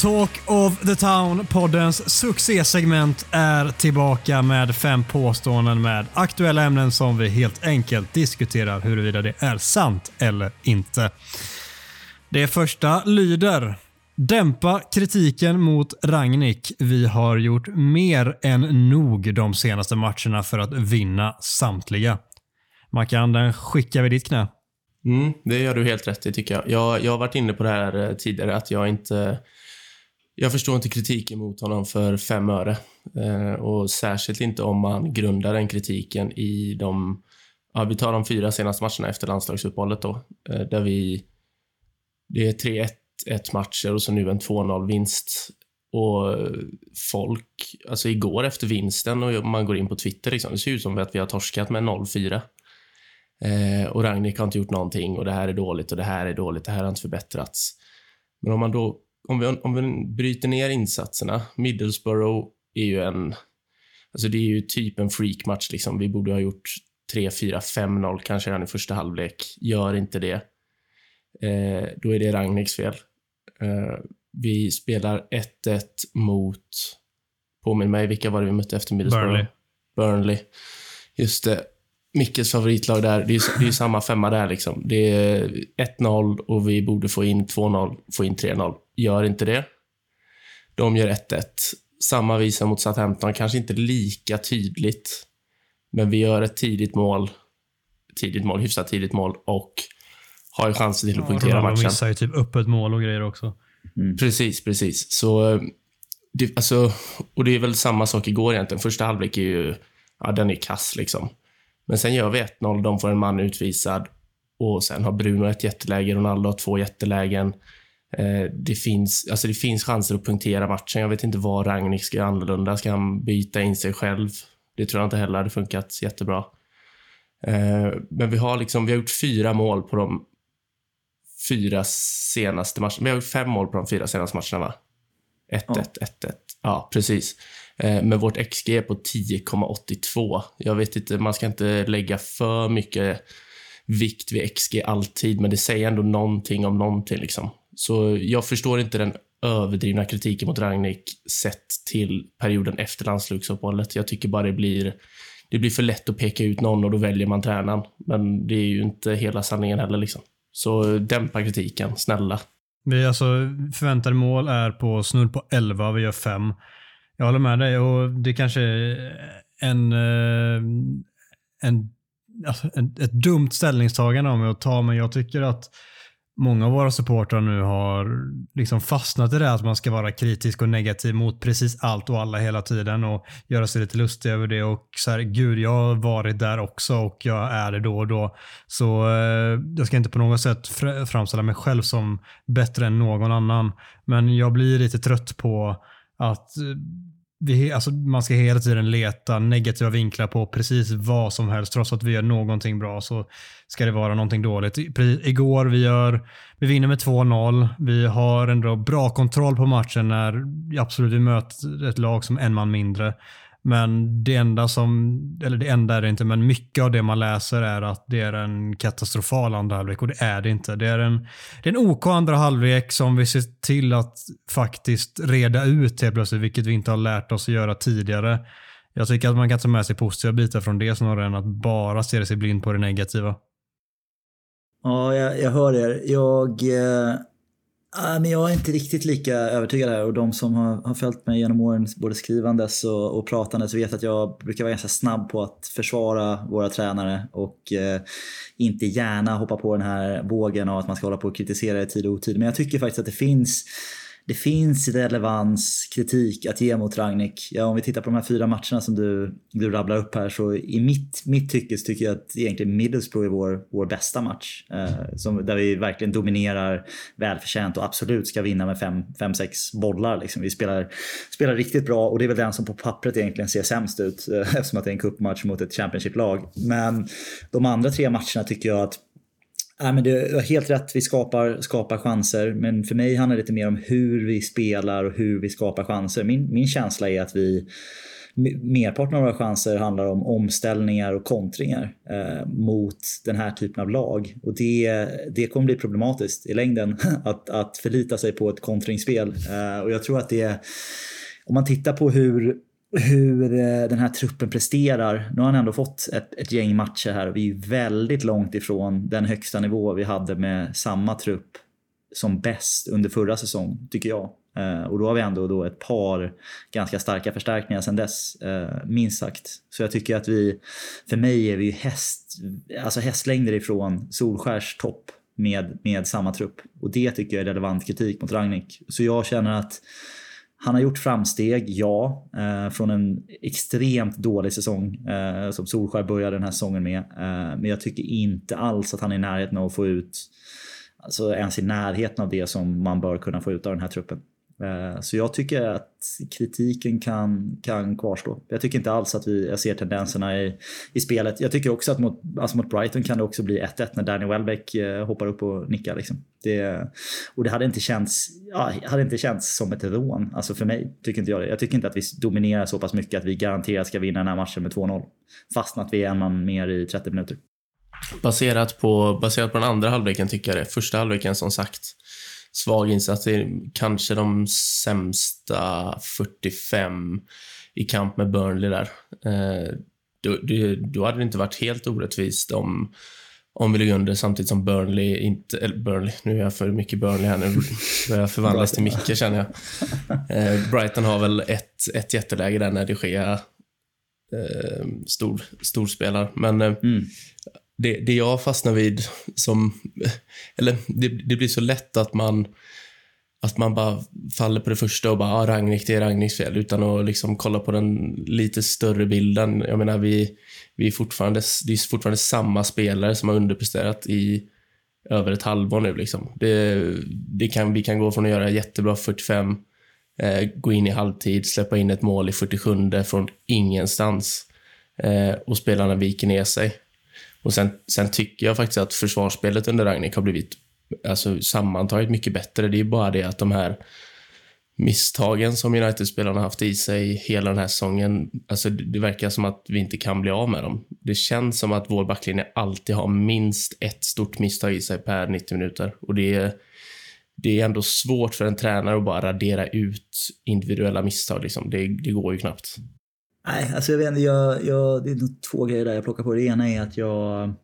Talk of the Town, poddens succésegment, är tillbaka med fem påståenden med aktuella ämnen som vi helt enkelt diskuterar huruvida det är sant eller inte. Det första lyder Dämpa kritiken mot Ragnik. Vi har gjort mer än nog de senaste matcherna för att vinna samtliga. Mackan, den skickar vi ditt knä. Mm, det gör du helt rätt i tycker jag. jag. Jag har varit inne på det här eh, tidigare att jag inte... Jag förstår inte kritiken mot honom för fem öre. Eh, och särskilt inte om man grundar den kritiken i de... Ja, vi tar de fyra senaste matcherna efter landslagsuppehållet då. Eh, där vi... Det är 3-1-1 matcher och så nu en 2-0 vinst. Och folk, alltså igår efter vinsten och man går in på Twitter, liksom, det ser ut som att vi har torskat med 0-4. Eh, och Ragnik har inte gjort någonting och det här är dåligt och det här är dåligt, det här har inte förbättrats. Men om man då, om vi, om vi bryter ner insatserna, Middlesbrough är ju en, alltså det är ju typ en freakmatch liksom. Vi borde ha gjort 3, 4, 5-0 kanske redan i första halvlek. Gör inte det. Eh, då är det Ragniks fel. Eh, vi spelar 1-1 mot, påminn mig, vilka var det vi mötte efter Middlesbrough? Burnley. Burnley. Just det. Mickes favoritlag där. Det är ju det är samma femma där. liksom. Det är 1-0 och vi borde få in 2-0, få in 3-0. Gör inte det. De gör 1-1. Samma visa mot Southampton. Kanske inte lika tydligt, men vi gör ett tidigt mål. Tidigt mål, hyfsat tidigt mål och har ju chansen till att punktera Ronaldo matchen. missar ju typ öppet mål och grejer också. Precis, precis. Så eh, det, alltså, och det är väl samma sak igår egentligen. Första halvlek är ju, ja den är kass liksom. Men sen gör vi 1-0, de får en man utvisad och sen har Bruno ett jätteläge, Ronaldo har två jättelägen. Eh, det, finns, alltså det finns chanser att punktera matchen. Jag vet inte vad Ragnik ska göra annorlunda. Ska han byta in sig själv? Det tror jag inte heller hade funkat jättebra. Eh, men vi har, liksom, vi har gjort fyra mål på de fyra senaste matcherna. Vi har gjort fem mål på de fyra senaste matcherna, va? 1-1, ja. 1-1. Ja, precis. Eh, men vårt XG är på 10,82. Jag vet inte, man ska inte lägga för mycket vikt vid XG alltid, men det säger ändå någonting om någonting. Liksom. Så jag förstår inte den överdrivna kritiken mot Rangnick sett till perioden efter landslagsuppehållet. Jag tycker bara det blir, det blir för lätt att peka ut någon och då väljer man tränaren. Men det är ju inte hela sanningen heller. Liksom. Så dämpa kritiken, snälla. Vi alltså, förväntade mål är på snudd på 11, vi gör 5. Jag håller med dig och det kanske är en, eh, en, alltså ett dumt ställningstagande av mig att ta, men jag tycker att många av våra supportrar nu har liksom fastnat i det att man ska vara kritisk och negativ mot precis allt och alla hela tiden och göra sig lite lustig över det och så här, gud jag har varit där också och jag är det då och då. Så eh, jag ska inte på något sätt fr framställa mig själv som bättre än någon annan. Men jag blir lite trött på att eh, vi, alltså man ska hela tiden leta negativa vinklar på precis vad som helst. Trots att vi gör någonting bra så ska det vara någonting dåligt. Igår vi gör, vi vinner med 2-0. Vi har ändå bra kontroll på matchen när absolut vi möter ett lag som en man mindre. Men det enda som, eller det enda är det inte, men mycket av det man läser är att det är en katastrofal andra halvlek och det är det inte. Det är en, det är en OK andra halvlek som vi ser till att faktiskt reda ut helt plötsligt, vilket vi inte har lärt oss att göra tidigare. Jag tycker att man kan ta med sig positiva bitar från det snarare än att bara se sig blind på det negativa. Ja, jag, jag hör er. Jag... Eh Ah, men jag är inte riktigt lika övertygad här och de som har, har följt mig genom åren både skrivandes och, och pratandes vet att jag brukar vara ganska snabb på att försvara våra tränare och eh, inte gärna hoppa på den här vågen av att man ska hålla på och kritisera i tid och otid. Men jag tycker faktiskt att det finns det finns relevans, kritik att ge mot Ragnik. Ja, om vi tittar på de här fyra matcherna som du, du rabblar upp här så i mitt, mitt tycke så tycker jag att egentligen Middlesbrough är vår, vår bästa match. Eh, som, där vi verkligen dominerar välförtjänt och absolut ska vinna med 5-6 bollar. Liksom. Vi spelar, spelar riktigt bra och det är väl den som på pappret egentligen ser sämst ut eh, *laughs* eftersom att det är en cupmatch mot ett Championship-lag. Men de andra tre matcherna tycker jag att Nej, men det är helt rätt, vi skapar, skapar chanser. Men för mig handlar det lite mer om hur vi spelar och hur vi skapar chanser. Min, min känsla är att vi merparten av våra chanser handlar om omställningar och kontringar eh, mot den här typen av lag. Och det, det kommer bli problematiskt i längden *laughs* att, att förlita sig på ett kontringsspel. Eh, och jag tror att det, om man tittar på hur hur eh, den här truppen presterar. Nu har han ändå fått ett, ett gäng matcher här och vi är väldigt långt ifrån den högsta nivå vi hade med samma trupp som bäst under förra säsongen, tycker jag. Eh, och då har vi ändå då ett par ganska starka förstärkningar sedan dess, eh, minst sagt. Så jag tycker att vi, för mig är vi häst, alltså hästlängder ifrån Solskärs topp med, med samma trupp. Och det tycker jag är relevant kritik mot Ragnik. Så jag känner att han har gjort framsteg, ja, eh, från en extremt dålig säsong eh, som Solskär började den här säsongen med. Eh, men jag tycker inte alls att han är i närheten av att få ut, alltså ens i närheten av det som man bör kunna få ut av den här truppen. Eh, så jag tycker att kritiken kan, kan kvarstå. Jag tycker inte alls att vi, jag ser tendenserna i, i spelet. Jag tycker också att mot, alltså mot Brighton kan det också bli 1-1 när Danny Welbeck eh, hoppar upp och nickar. Liksom. Det, och det hade inte, känts, ja, hade inte känts som ett rån. Alltså för mig tycker inte jag det. Jag tycker inte att vi dominerar så pass mycket att vi garanterat ska vinna den här matchen med 2-0. Fastän att vi är en man mer i 30 minuter. Baserat på, baserat på den andra halvleken tycker jag det. Första halvleken som sagt svag insats. Det är kanske de sämsta 45 i kamp med Burnley där. Eh, då, då, hade det inte varit helt orättvist om, om vi ligger under samtidigt som Burnley inte... Eller Burnley, nu är jag för mycket Burnley här. Nu börjar *laughs* jag förvandlas till Micke känner jag. Eh, Brighton har väl ett, ett jätteläge där när de Gea eh, stor, storspelar. Men eh, mm det, det jag fastnar vid som... Eller det, det blir så lätt att man att man bara faller på det första och bara, ah, Ragnik, det är Ragniks fel, utan att liksom kolla på den lite större bilden. Jag menar, vi, vi är fortfarande, det är fortfarande samma spelare som har underpresterat i över ett halvår nu. Liksom. Det, det kan, vi kan gå från att göra jättebra 45, eh, gå in i halvtid, släppa in ett mål i 47 från ingenstans eh, och spelarna viker ner sig. Och sen, sen tycker jag faktiskt att försvarsspelet under Ragnik har blivit alltså, sammantaget mycket bättre. Det är bara det att de här misstagen som United-spelarna haft i sig hela den här säsongen, alltså det, verkar som att vi inte kan bli av med dem. Det känns som att vår backlinje alltid har minst ett stort misstag i sig per 90 minuter. Och det är, det är ändå svårt för en tränare att bara radera ut individuella misstag. Liksom. Det, det går ju knappt. Nej, alltså jag vet inte, jag, jag, det är nog två grejer där jag plockar på. Det ena är att jag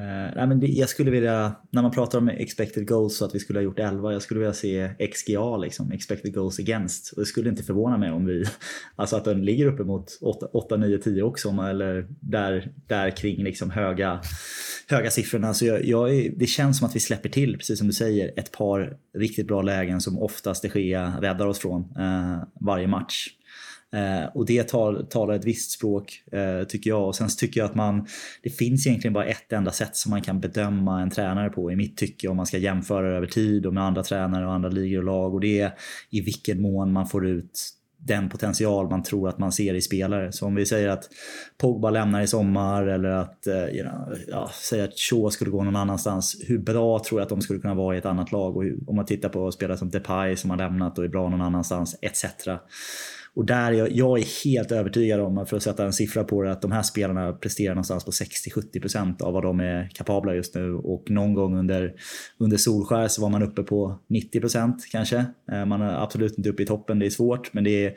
Eh, nej, men det, jag skulle vilja, när man pratar om expected goals så att vi skulle ha gjort 11, jag skulle vilja se XGA, liksom, expected goals against. Och det skulle inte förvåna mig om vi, *laughs* alltså att den ligger uppemot 8, 8 9, 10 också, eller där, där kring liksom höga, höga siffrorna. Så jag, jag, det känns som att vi släpper till, precis som du säger, ett par riktigt bra lägen som oftast de Gea räddar oss från eh, varje match. Eh, och det tal, talar ett visst språk eh, tycker jag. Och sen tycker jag att man, det finns egentligen bara ett enda sätt som man kan bedöma en tränare på i mitt tycke om man ska jämföra över tid och med andra tränare och andra ligor och lag. Och det är i vilken mån man får ut den potential man tror att man ser i spelare. Så om vi säger att Pogba lämnar i sommar eller att eh, you know, ja, säga att Shaw skulle gå någon annanstans. Hur bra tror jag att de skulle kunna vara i ett annat lag? Och hur, om man tittar på spelare som Depay som har lämnat och är bra någon annanstans etc. Och där jag, jag är helt övertygad om, för att sätta en siffra på det, att de här spelarna presterar någonstans på 60-70% av vad de är kapabla just nu. Och någon gång under, under Solskär så var man uppe på 90% kanske. Eh, man är absolut inte uppe i toppen, det är svårt. Men det är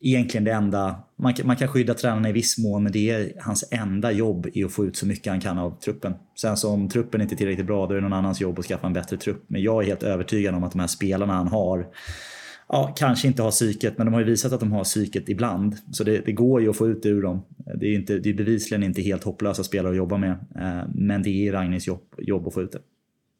egentligen det enda, man kan, man kan skydda tränarna i viss mån, men det är hans enda jobb är att få ut så mycket han kan av truppen. Sen så om truppen inte är tillräckligt bra, då är det någon annans jobb att skaffa en bättre trupp. Men jag är helt övertygad om att de här spelarna han har ja, kanske inte har psyket, men de har ju visat att de har psyket ibland. Så det, det går ju att få ut det ur dem. Det är, inte, det är bevisligen inte helt hopplösa spelare att jobba med. Eh, men det är Ragnis jobb, jobb att få ut det.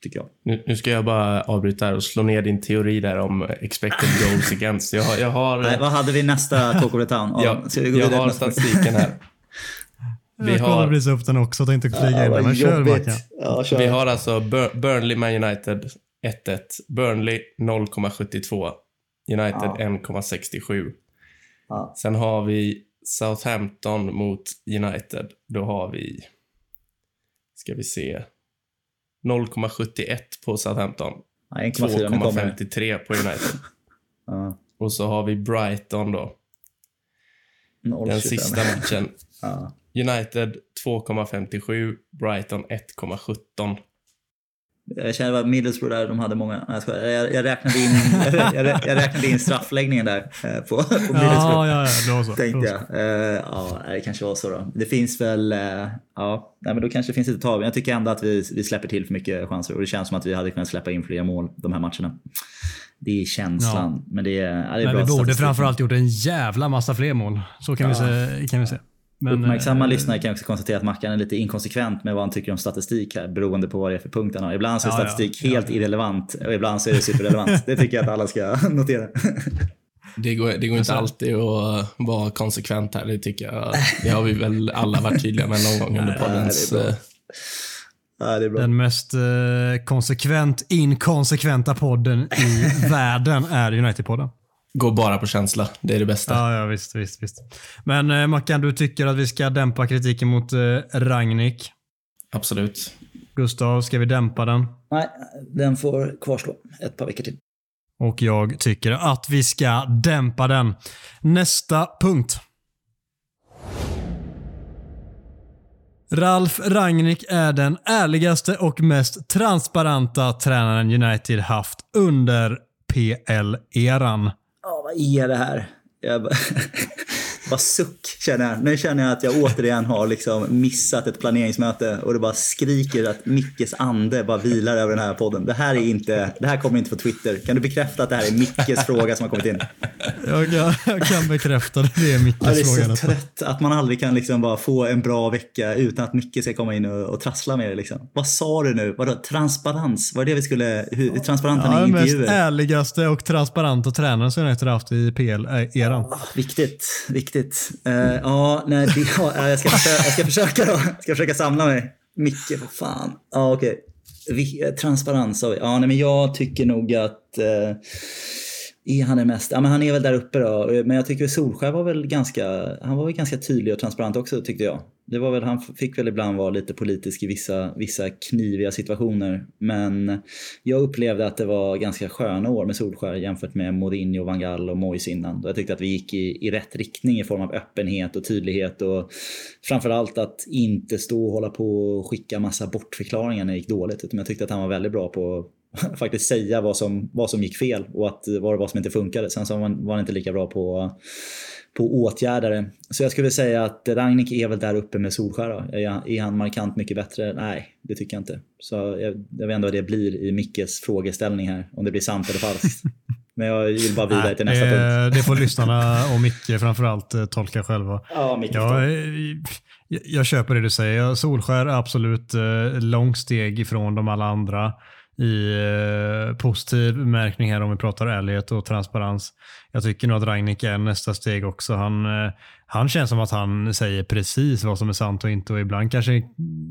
Tycker jag. Nu, nu ska jag bara avbryta och slå ner din teori där om expected goals against. Jag, har, jag har... Nej, vad hade vi nästa Coco Town? *laughs* Ja, jag har statistiken här. *laughs* Vi jag kommer brisa upp den också, tänkte flyga ja, in den. Kör. Ja, Vi har alltså Burnley Man United 1-1. Burnley 0,72. United ja. 1,67. Ja. Sen har vi Southampton mot United. Då har vi, ska vi se, 0,71 på Southampton. 2,53 på United. *laughs* ja. Och så har vi Brighton då. 0, Den sista matchen. *laughs* United 2,57, Brighton 1,17. Jag känner att Middlesbrough där, de hade många... Jag, jag, jag, räknade, in, jag, jag, räknade in straffläggningen där eh, på, på Middlesbrough. Ja, ja, ja. Då så. Tänkte jag. Uh, ja, det kanske var så då. Det finns väl... Uh, ja, nej, men då kanske det finns lite tag. Men jag tycker ändå att vi, vi släpper till för mycket chanser och det känns som att vi hade kunnat släppa in fler mål de här matcherna. Det är känslan. Ja. Men det är, ja, det är men vi borde framförallt gjort en jävla massa fler mål. Så kan, vi, se, kan vi se. Men, Uppmärksamma äh, lyssnare kan också konstatera att Mackan är lite inkonsekvent med vad han tycker om statistik här beroende på vad det är för punkt han har. Ibland så är ja, statistik ja, helt ja. irrelevant och ibland så är det superrelevant. *laughs* det tycker jag att alla ska *laughs* notera. Det går, det går inte alltid att vara konsekvent här, det tycker jag. Det har vi väl alla varit tydliga med någon gång under poddens... Eh, ja, Den mest eh, konsekvent inkonsekventa podden i *laughs* världen är United-podden. Går bara på känsla. Det är det bästa. Ja, ja visst, visst, visst. Men eh, Mackan, du tycker att vi ska dämpa kritiken mot eh, Ragnik? Absolut. Gustav, ska vi dämpa den? Nej, den får kvarstå ett par veckor till. Och jag tycker att vi ska dämpa den. Nästa punkt. Ralf Rangnick är den ärligaste och mest transparenta tränaren United haft under PL-eran vad är det här? Jag bara, *laughs* bara suck känner jag. Nu känner jag att jag återigen har liksom missat ett planeringsmöte och det bara skriker att Mickes ande bara vilar över den här podden. Det här, är inte, det här kommer inte på Twitter. Kan du bekräfta att det här är Mickes *laughs* fråga som har kommit in? Jag kan, jag kan bekräfta det, det är Mickes Ja, det är fråga. så nästan. trött att man aldrig kan liksom bara få en bra vecka utan att Micke ska komma in och, och trassla med det. Liksom. Vad sa du nu? Vadå transparens? Var det vi skulle... Hur, hur transparent han Ja, är i den mest intervjuer? ärligaste och transparenta tränaren som United har haft i PL-eran. Ah, Viktigt, viktigt. Eh, ja, nej, det, ja, jag, ska försöka, jag ska försöka då. Jag ska försöka samla mig. Micke, för fan. Ja, okej. Okay. Eh, transparens sa vi. Ja, nej, men jag tycker nog att... Uh, är han är mest... Ja, men han är väl där uppe då. Men jag tycker Solskär var väl ganska... Han var väl ganska tydlig och transparent också tyckte jag. Det var väl, han fick väl ibland vara lite politisk i vissa, vissa kniviga situationer. Men jag upplevde att det var ganska sköna år med Solskär jämfört med Mourinho, Van Gaal och Moyes innan. Jag tyckte att vi gick i, i rätt riktning i form av öppenhet och tydlighet och framförallt att inte stå och hålla på och skicka massa bortförklaringar när det gick dåligt. Utan jag tyckte att han var väldigt bra på *laughs* faktiskt säga vad som, vad som gick fel och att, vad det var som inte funkade. Sen så var han, var han inte lika bra på på åtgärdare. Så jag skulle säga att Ragnik är väl där uppe med Solskär. Då. Är, han- är han markant mycket bättre? Nej, det tycker jag inte. Så jag, jag vet ändå vad det blir i Mickes frågeställning här. Om det blir sant eller falskt. *laughs* Men jag vill bara vidare till nästa punkt. Eh, det får lyssnarna och Micke framförallt eh, tolka själva. Ja, Micke eh, jag, jag köper det du säger. Solskär är absolut eh, långt steg ifrån de alla andra i eh, positiv märkning här om vi pratar ärlighet och transparens. Jag tycker nog att Ragnik är nästa steg också. Han, eh, han känns som att han säger precis vad som är sant och inte och ibland kanske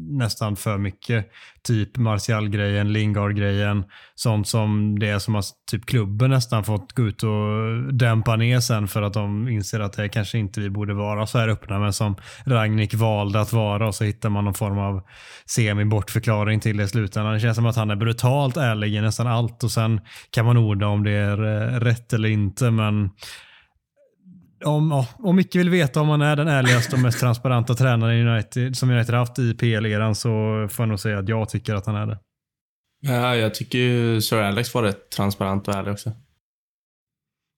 nästan för mycket. Typ Martial-grejen, Lingard-grejen, sånt som det är som att typ klubben nästan fått gå ut och dämpa ner sen för att de inser att det kanske inte vi borde vara så här öppna men som Ragnik valde att vara och så hittar man någon form av semi-bortförklaring till det i slutändan. Det känns som att han är brutalt ärlig i nästan allt och sen kan man orda om det är eh, rätt eller inte men om, ja, om Micke vill veta om han är den ärligaste och mest transparenta tränaren United, som United haft i PL-eran så får jag nog säga att jag tycker att han är det. Ja, jag tycker ju Sir Alex var rätt transparent och ärlig också.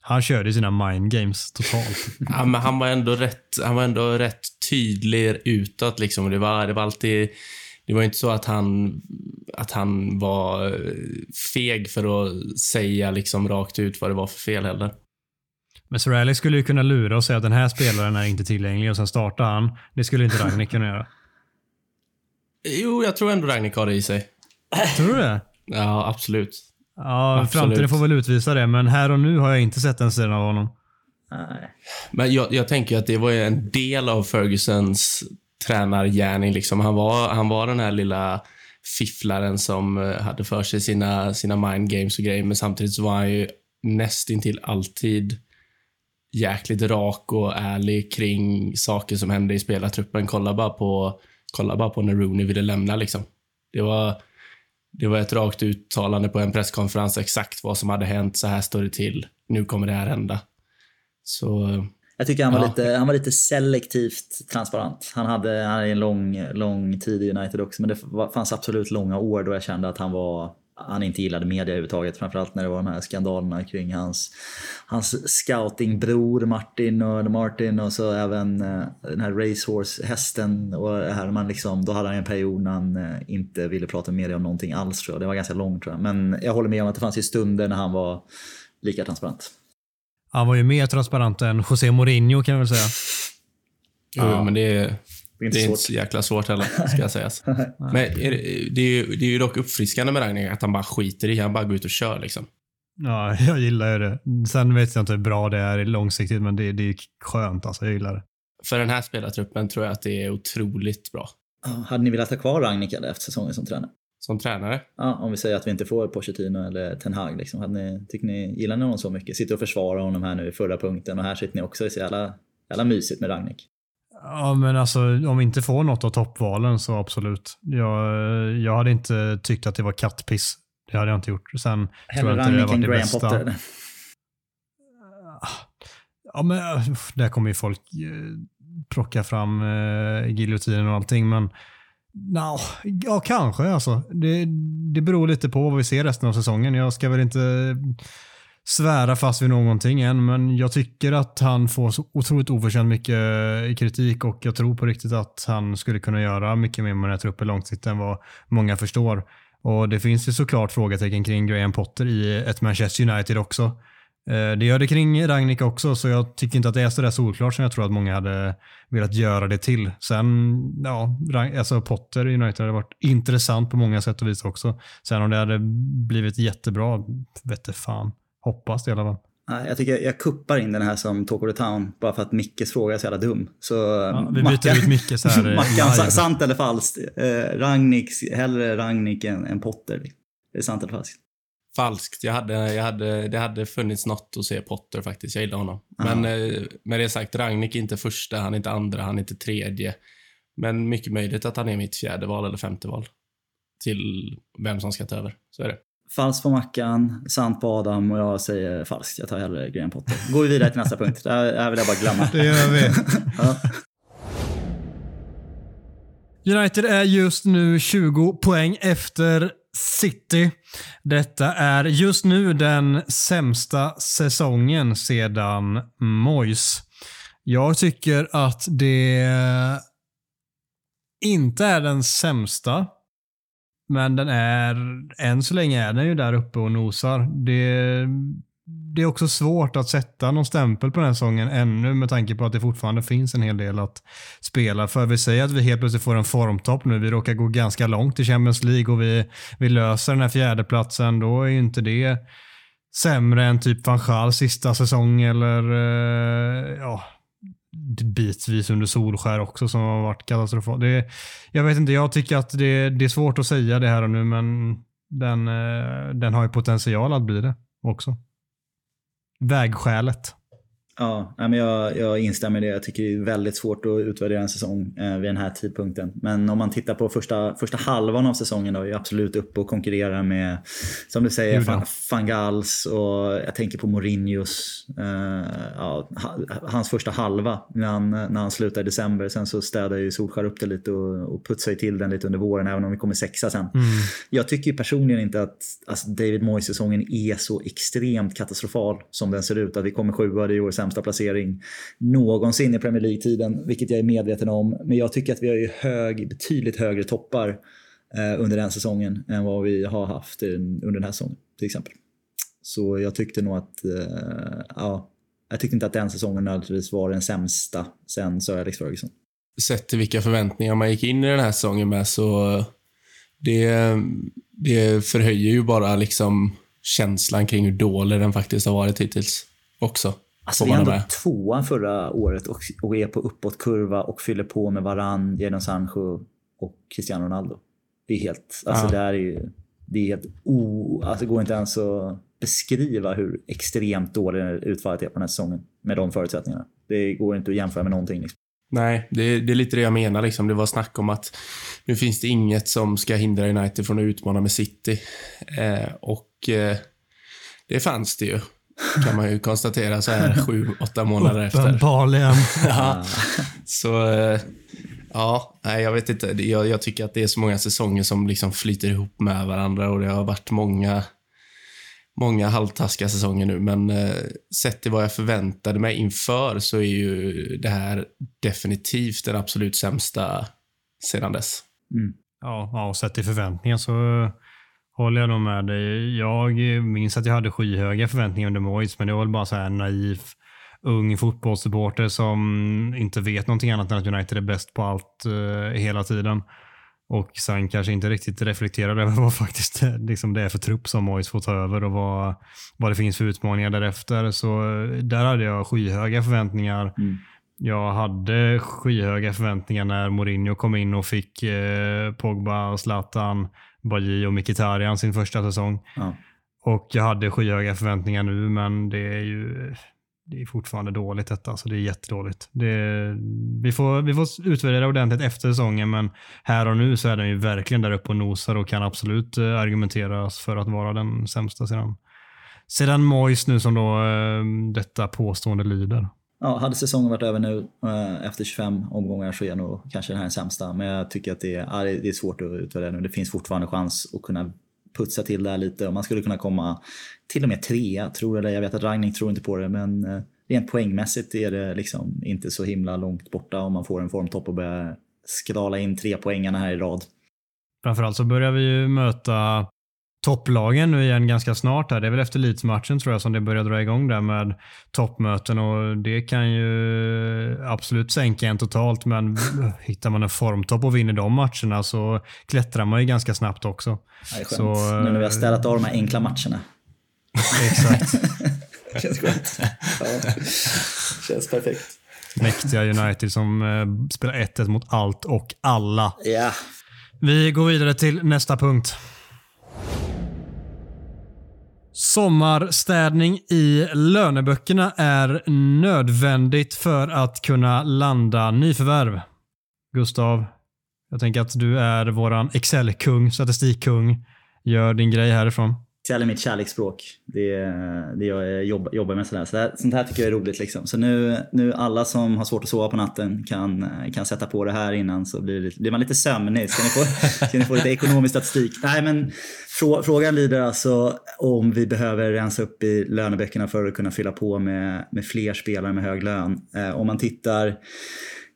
Han körde sina mind games totalt. *laughs* Ja, men han var ändå rätt, han var ändå rätt tydlig utåt liksom. Det var, det var alltid... Det var inte så att han, att han var feg för att säga liksom rakt ut vad det var för fel heller. Men Alex skulle ju kunna lura och säga att den här spelaren är inte tillgänglig och sen startar han. Det skulle inte Ragnik kunna göra. Jo, jag tror ändå Ragnik har det i sig. Tror du det? Ja, absolut. Ja, Absolut. framtiden får väl utvisa det, men här och nu har jag inte sett den sidan av honom. Nej. Men jag, jag tänker att det var ju en del av Fergusons tränargärning. Liksom. Han, var, han var den här lilla fifflaren som eh, hade för sig sina, sina mind games och grejer, men samtidigt så var han ju nästintill alltid jäkligt rak och ärlig kring saker som hände i spelartruppen. Kolla bara på, kolla bara på när Rooney ville lämna. Liksom. Det, var, det var ett rakt uttalande på en presskonferens exakt vad som hade hänt. Så här står det till. Nu kommer det här hända. Så Jag tycker han var, Ja. lite, han var lite selektivt transparent. Han hade, han hade en lång, lång tid i United också, men det fanns absolut långa år då jag kände att han var han inte gillade media överhuvudtaget. Framförallt när det var de här skandalerna kring hans, hans scoutingbror Martin och Martin och så även eh, den här racehorse-hästen. Och här man liksom, då hade han en period när han eh, inte ville prata med media om någonting alls tror jag. Det var ganska långt tror jag. Men jag håller med om att det fanns ju stunder när han var lika transparent. Han var ju mer transparent än José Mourinho kan jag väl säga. Jo, men det är, Det är inte det är inte så jäkla svårt heller, *laughs* ska jag sägas. Men är det, det, är ju, det är ju dock uppfriskande med Ragnar att han bara skiter i Han bara går ut och kör liksom. Ja, *laughs* jag gillar ju det. Sen vet jag inte hur bra det är långsiktigt, men det, det är skönt alltså. Jag gillar det. För den här spelartruppen tror jag att det är otroligt bra. Hade ni velat ha kvar Ragnik eller efter säsongen som tränare? Som tränare. Ja, om vi säger att vi inte får Pochettino eller Ten Hag. Liksom. Hade ni, tycker ni, gillar ni honom så mycket? Sitter och försvarar honom här nu i förra punkten och här sitter ni också. Det är så jävla, jävla mysigt med Ragnik. Ja, men alltså om vi inte får något av toppvalen så absolut. Jag, jag hade inte tyckt att det var kattpiss. Det hade jag inte gjort. Sen tror Hellre jag inte det varit det Graham bästa. Potter. Ja, men där kommer ju folk eh, plocka fram eh, giljotinen och allting, men no, ja, kanske alltså. Det, det beror lite på vad vi ser resten av säsongen. Jag ska väl inte svära fast vid någonting än, men jag tycker att han får så otroligt oförtjänt mycket eh, kritik och jag tror på riktigt att han skulle kunna göra mycket mer med den här truppen långsiktigt än vad många förstår. Och det finns ju såklart frågetecken kring Graham Potter i ett Manchester United också. Eh, det gör det kring Ragnik också, så jag tycker inte att det är så där solklart som jag tror att många hade velat göra det till. Sen, ja, alltså Potter i United hade varit intressant på många sätt och vis också. Sen om det hade blivit jättebra, vette fan. Hoppas det i alla fall. Jag tycker jag kuppar in den här som Talk of the Town bara för att Mickes fråga är så jävla dum. Så ja, vi byter ut Micke så här. *laughs* Mackan, sant eller falskt? Eh, Ragnik, hellre Ragnik än, än Potter. Det är sant eller falskt? Falskt. Jag hade, jag hade, det hade funnits något att se Potter faktiskt. Jag gillar honom. Aha. Men eh, med det sagt, Ragnik är inte första, han är inte andra, han är inte tredje. Men mycket möjligt att han är mitt fjärde val eller femte val. Till vem som ska ta över. Så är det. Falskt på Mackan, sant på Adam och jag säger falskt. Jag tar hellre Graham Potter. Går vi vidare till nästa punkt. Det här vill jag bara glömma. Det gör vi. *laughs* ja. United är just nu 20 poäng efter City. Detta är just nu den sämsta säsongen sedan Moyes. Jag tycker att det inte är den sämsta. Men den är, än så länge är den ju där uppe och nosar. Det, det är också svårt att sätta någon stämpel på den här säsongen ännu med tanke på att det fortfarande finns en hel del att spela för. Vi säger att vi helt plötsligt får en formtopp nu. Vi råkar gå ganska långt i Champions League och vi, vi löser den här fjärdeplatsen. Då är ju inte det sämre än typ van Gaals sista säsong eller eh, ja, bitvis under Solskär också som har varit katastrofalt. jag vet inte, jag tycker att det, det, är svårt att säga det här och nu men den, eh, den har ju potential att bli det också vägskälet. Ja, men jag, jag instämmer i det. Jag tycker det är väldigt svårt att utvärdera en säsong eh, vid den här tidpunkten. Men om man tittar på första, första halvan av säsongen då, är absolut uppe och konkurrerar med, som du säger, Fan, Fangals och jag tänker på Mourinhos, eh, ja, hans första halva när han, när han slutade i december. Sen så städade ju Solskär upp det lite och, och putsade till den lite under våren, även om vi kommer sexa sen. Mm. Jag tycker personligen inte att alltså David Moyes-säsongen är så extremt katastrofal som den ser ut. Att vi kommer sjua, det är år sämsta placering någonsin i Premier League-tiden, vilket jag är medveten om. Men jag tycker att vi har ju hög, betydligt högre toppar eh, under den säsongen än vad vi har haft under den här säsongen till exempel. Så jag tyckte nog att, eh, ja, jag tyckte inte att den säsongen nödvändigtvis var den sämsta sen Sir Alex Ferguson. Sett till vilka förväntningar man gick in i den här säsongen med så det, det förhöjer ju bara liksom känslan kring hur dålig den faktiskt har varit hittills också. Alltså vi är ändå tvåa förra året och, och är på uppåtkurva och fyller på med Varann, Jadon Sancho och Cristiano Ronaldo. Det är helt, alltså ja. det är ju, det är helt o, alltså det går inte ens att beskriva hur extremt dålig utfallet är på den här säsongen med de förutsättningarna. Det går inte att jämföra med någonting. Liksom. Nej, det, det, är lite det jag menar. Liksom. Det var snack om att nu finns det inget som ska hindra United från att utmana med City. Eh, och eh, det fanns det ju kan man ju konstatera så här sju, åtta månader efter. Uppenbarligen. *laughs* ja. Så, eh, ja, nej, jag vet inte. Jag, jag, tycker att det är så många säsonger som liksom flyter ihop med varandra och det har varit många, många halvtaskiga säsonger nu. Men eh, sett till vad jag förväntade mig inför så är ju det här definitivt den absolut sämsta sedan dess. Mm. Ja, ja, sett till förväntningar så håller jag nog med dig. Jag minns att jag hade skyhöga förväntningar under Moyes, men det var väl bara så här naiv ung fotbollssupporter som inte vet någonting annat än att United är bäst på allt uh, hela tiden. Och sen kanske inte riktigt reflekterar över *laughs* vad faktiskt liksom det är för trupp som Moyes får ta över och vad, vad det finns för utmaningar därefter. Så eh, där hade jag skyhöga förväntningar. Mm. Jag hade skyhöga förväntningar när Mourinho kom in och fick eh, Pogba och Zlatan Bajy och Mkhitaryan sin första säsong. Ja. Och jag hade skyhöga förväntningar nu, men det är ju det är fortfarande dåligt detta. Alltså det är jättedåligt. Det, vi, får, vi får utvärdera ordentligt efter säsongen, men här och nu så är den ju verkligen där uppe och nosar och kan absolut eh, argumenteras för att vara den sämsta sedan, sedan Mois nu som då äh, detta påstående lyder ja, hade säsongen varit över nu eh, efter 25 omgångar så är nog kanske den här sämsta. Men jag tycker att det är, det är svårt att utvärdera nu. Det finns fortfarande chans att kunna putsa till det här lite och man skulle kunna komma till och med trea, tror jag. Jag vet att Ragnik tror inte på det, men eh, rent poängmässigt är det liksom inte så himla långt borta om man får en formtopp och börjar skrala in tre poängarna här i rad. Framförallt så börjar vi ju möta topplagen nu igen ganska snart. Här. Det är väl efter Leeds-matchen tror jag som det börjar dra igång där med toppmöten och det kan ju absolut sänka en totalt men hittar man en formtopp och vinner de matcherna så klättrar man ju ganska snabbt också. Ja, det är skönt. Så, nu när vi har städat av de här enkla matcherna. Exakt. *laughs* Känns skönt. Ja. Känns perfekt. Mäktiga United som eh, spelar 1-1 mot allt och alla. Ja. Vi går vidare till nästa punkt. Sommarstädning i löneböckerna är nödvändigt för att kunna landa nyförvärv. Gustav, jag tänker att du är våran Excel-kung, statistikkung. Gör din grej härifrån. Excel är mitt kärleksspråk. Det det jag jobbar, jobbar med. Sådär. Så här, sånt här tycker jag är roligt. Liksom. Så nu, nu alla som har svårt att sova på natten kan, kan sätta på det här innan så blir, det, blir man lite sömnig. Ska ni, få, *laughs* ska ni få lite ekonomisk statistik? Nej, men frågan lyder alltså om vi behöver rensa upp i löneböckerna för att kunna fylla på med, med fler spelare med hög lön. Eh, om man tittar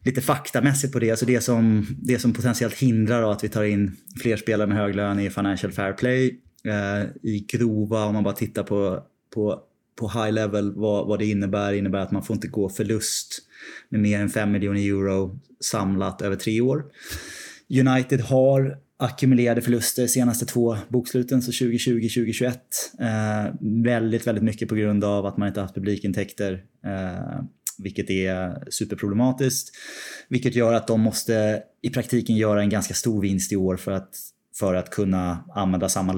lite faktamässigt på det. Alltså det, som, det som potentiellt hindrar att vi tar in fler spelare med hög lön är Financial Fair Play Eh, i grova, om man bara tittar på, på, på high level, vad, vad det innebär. Det innebär att man får inte gå förlust med mer än 5 miljoner euro samlat över tre år. United har ackumulerade förluster senaste två boksluten, så 2020-2021. Eh, väldigt, väldigt mycket på grund av att man inte haft publikintäkter. Eh, vilket är superproblematiskt. Vilket gör att de måste i praktiken göra en ganska stor vinst i år för att för att kunna använda samma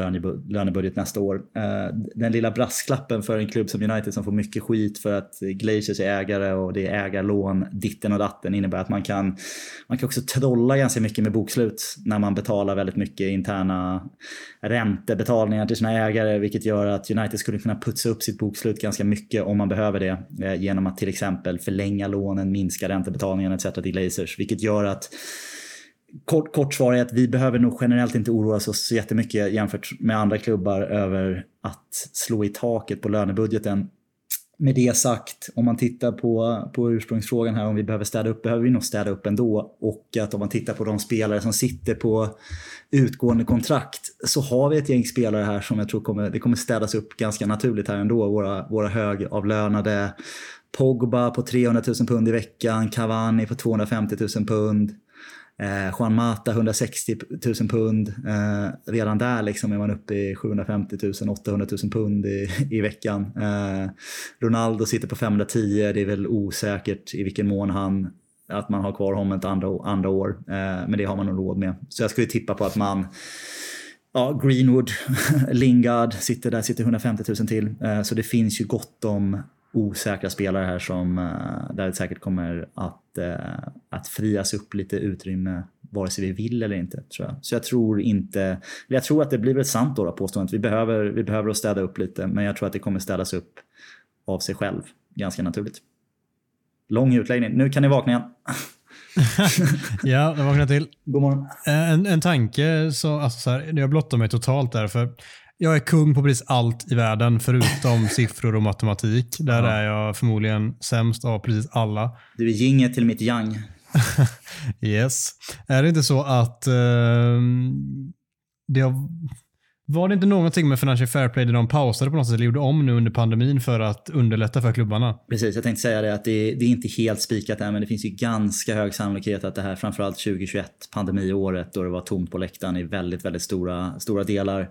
lönebudget nästa år. Eh, den lilla brasklappen för en klubb som United som får mycket skit för att Glaciers är ägare och det är ägarlån ditten och datten innebär att man kan, man kan också trolla ganska mycket med bokslut när man betalar väldigt mycket interna räntebetalningar till sina ägare vilket gör att United skulle kunna putsa upp sitt bokslut ganska mycket om man behöver det eh, genom att till exempel förlänga lånen, minska räntebetalningarna etc. till Glazers vilket gör att kort, kort svar är att vi behöver nog generellt inte oroa oss så jättemycket jämfört med andra klubbar över att slå i taket på lönebudgeten. Med det sagt, om man tittar på, på ursprungsfrågan här om vi behöver städa upp, behöver vi nog städa upp ändå. Och att om man tittar på de spelare som sitter på utgående kontrakt så har vi ett gäng spelare här som jag tror kommer, det kommer städas upp ganska naturligt här ändå. Våra, våra högavlönade Pogba på 300 000 pund i veckan, Cavani på 250 000 pund. Eh, Juan Mata 160 000 pund. Eh, redan där liksom är man uppe i 750 000, 800 000 pund i, i veckan. Eh, Ronaldo sitter på 510, det är väl osäkert i vilken mån han att man har kvar honom ett andra, andra år. Eh, men det har man nog råd med. Så jag skulle tippa på att man Ja, Greenwood, *laughs* Lingard sitter där, sitter 150 000 till. Eh, så det finns ju gott om osäkra spelare här som eh, där det säkert kommer att, eh, att frias upp lite utrymme vare sig vi vill eller inte. Tror jag. Så jag tror inte, jag tror att det blir väl sant då, då påståendet. Vi behöver, vi behöver städa upp lite men jag tror att det kommer städas upp av sig själv ganska naturligt. Lång utläggning, nu kan ni vakna igen. *laughs* ja, jag vaknar till. God morgon. En, en tanke, så, alltså så här, jag blottar mig totalt där. För jag är kung på precis allt i världen förutom *laughs* siffror och matematik. Där ja. är jag förmodligen sämst av precis alla. Du är jinget till mitt yang. *laughs* yes. Är det inte så att uh, det har var det inte någonting med Financial Fair Play där de pausade på något sätt eller gjorde om nu under pandemin för att underlätta för klubbarna? Precis, jag tänkte säga det att det, det är inte helt spikat än men det finns ju ganska hög sannolikhet att det här framförallt 2021, pandemiåret då det var tomt på läktaren i väldigt, väldigt stora, stora delar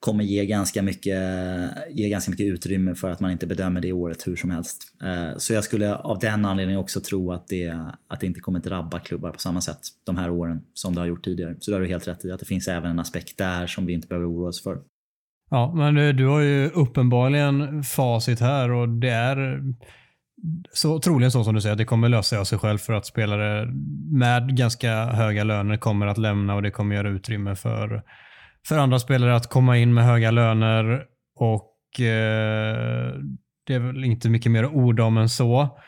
kommer ge ganska, mycket, ge ganska mycket utrymme för att man inte bedömer det året hur som helst. Eh, så jag skulle av den anledningen också tro att det, att det inte kommer drabba klubbar på samma sätt de här åren som det har gjort tidigare. Så det har du helt rätt i, att det finns även en aspekt där som vi inte behöver oroa oss för. Ja, men du, du har ju uppenbarligen facit här och det är så troligen så som du säger, att det kommer lösa sig av sig själv för att spelare med ganska höga löner kommer att lämna och det kommer göra utrymme för, för andra spelare att komma in med höga löner och eh, det är väl inte mycket mer ord om än så.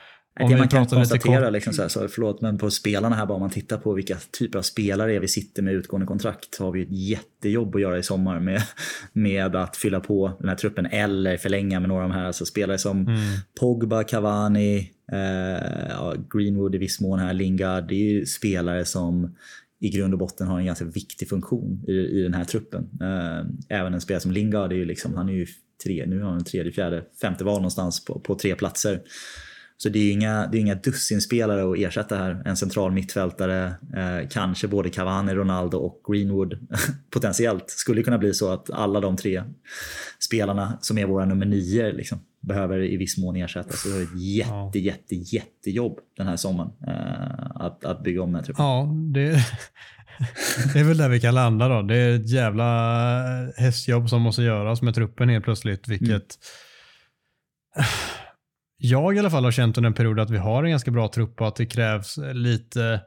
Om det man kan konstatera, liksom så här, så, förlåt, men på spelarna här, bara om man tittar på vilka typer av spelare vi sitter med utgående kontrakt, så har vi ett jättejobb att göra i sommar med, med att fylla på den här truppen eller förlänga med några av de här. Alltså spelare som mm. Pogba, Cavani, eh, Greenwood i viss mån här, Lingard. Det är ju spelare som i grund och botten har en ganska viktig funktion i, i den här truppen. Eh, även en spelare som Lingard, är ju liksom, han är ju tre, nu har han tredje, fjärde, femte val någonstans på, på tre platser. Så det är ju inga, det är inga dussinspelare att ersätta här. En central mittfältare, eh, kanske både Cavani, Ronaldo och Greenwood *laughs* potentiellt. Skulle kunna bli så att alla de tre spelarna som är våra nummer nio liksom, behöver i viss mån ersättas. Så det är ett jätte, ja. jätte, jättejobb den här sommaren eh, att, att bygga om den här truppen. Ja, det, det är väl där vi kan landa då. Det är ett jävla hästjobb som måste göras med truppen helt plötsligt, vilket mm jag i alla fall har känt under en period att vi har en ganska bra trupp och att det krävs lite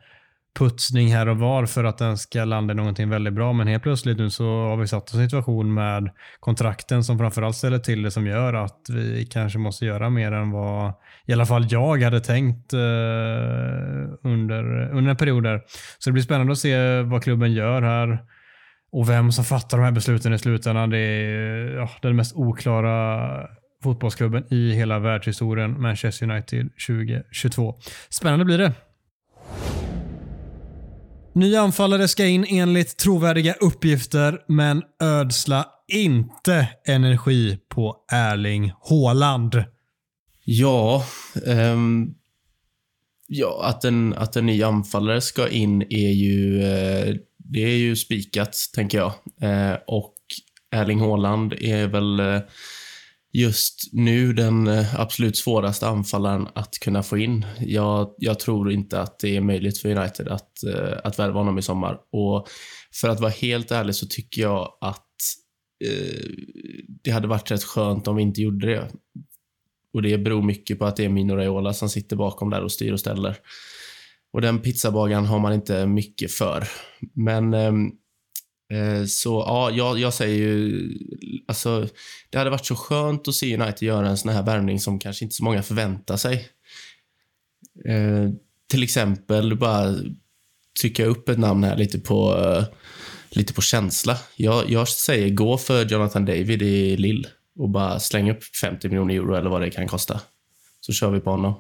putsning här och var för att den ska landa i någonting väldigt bra. Men helt plötsligt nu så har vi satt oss i en situation med kontrakten som framförallt ställer till det som gör att vi kanske måste göra mer än vad i alla fall jag hade tänkt eh, under, under en period där. Så det blir spännande att se vad klubben gör här och vem som fattar de här besluten i slutändan. Det är ja, den mest oklara fotbollsklubben i hela världshistorien, Manchester United 2022. Spännande blir det. Ny anfallare ska in enligt trovärdiga uppgifter, men ödsla inte energi på Erling Haaland. Ja, um, ja att, en, att en ny anfallare ska in är ju, uh, det är ju spikat, tänker jag. Uh, och Erling Haaland är väl uh, just nu den eh, absolut svåraste anfallaren att kunna få in. Jag, jag tror inte att det är möjligt för United att, eh, att värva honom i sommar. Och för att vara helt ärlig så tycker jag att eh, det hade varit rätt skönt om vi inte gjorde det. Och Det beror mycket på att det är Mino Raiola som sitter bakom där och styr och ställer. Och den pizzabagaren har man inte mycket för. Men Eh, Eh, så ja, jag, jag, säger ju... Alltså, det hade varit så skönt att se United göra en sån här värvning som kanske inte så många förväntar sig. Eh, till exempel bara trycka upp ett namn här lite på, uh, lite på känsla. Jag, jag säger gå för Jonathan David i Lill och bara släng upp 50 miljoner euro eller vad det kan kosta. Så kör vi på honom.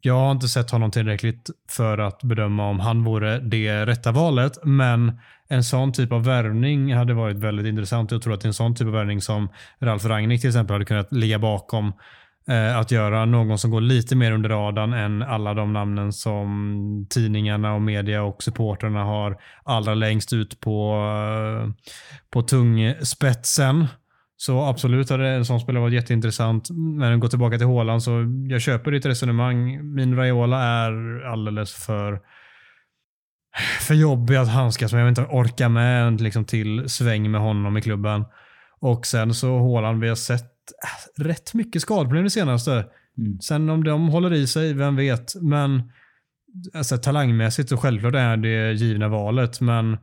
Jag har inte sett honom tillräckligt för att bedöma om han vore det rätta valet, men en sån typ av värvning hade varit väldigt intressant. Jag tror att en sån typ av värvning som Ralf Rangnick till exempel hade kunnat ligga bakom eh, att göra någon som går lite mer under radarn än alla de namnen som tidningarna och media och supporterna har allra längst ut på, eh, på tungspetsen. Så absolut hade en sån spelare varit jätteintressant. Men gå tillbaka till Håland så jag köper ditt resonemang. Min Raiola är alldeles för för jobbig att handskas med. Jag vet inte orka med en liksom, till sväng med honom i klubben. Och sen så Håland, vi har sett äh, rätt mycket skadeproblem det senaste. Mm. Sen om de håller i sig, vem vet. Men alltså, talangmässigt så självklart är det givna valet. Men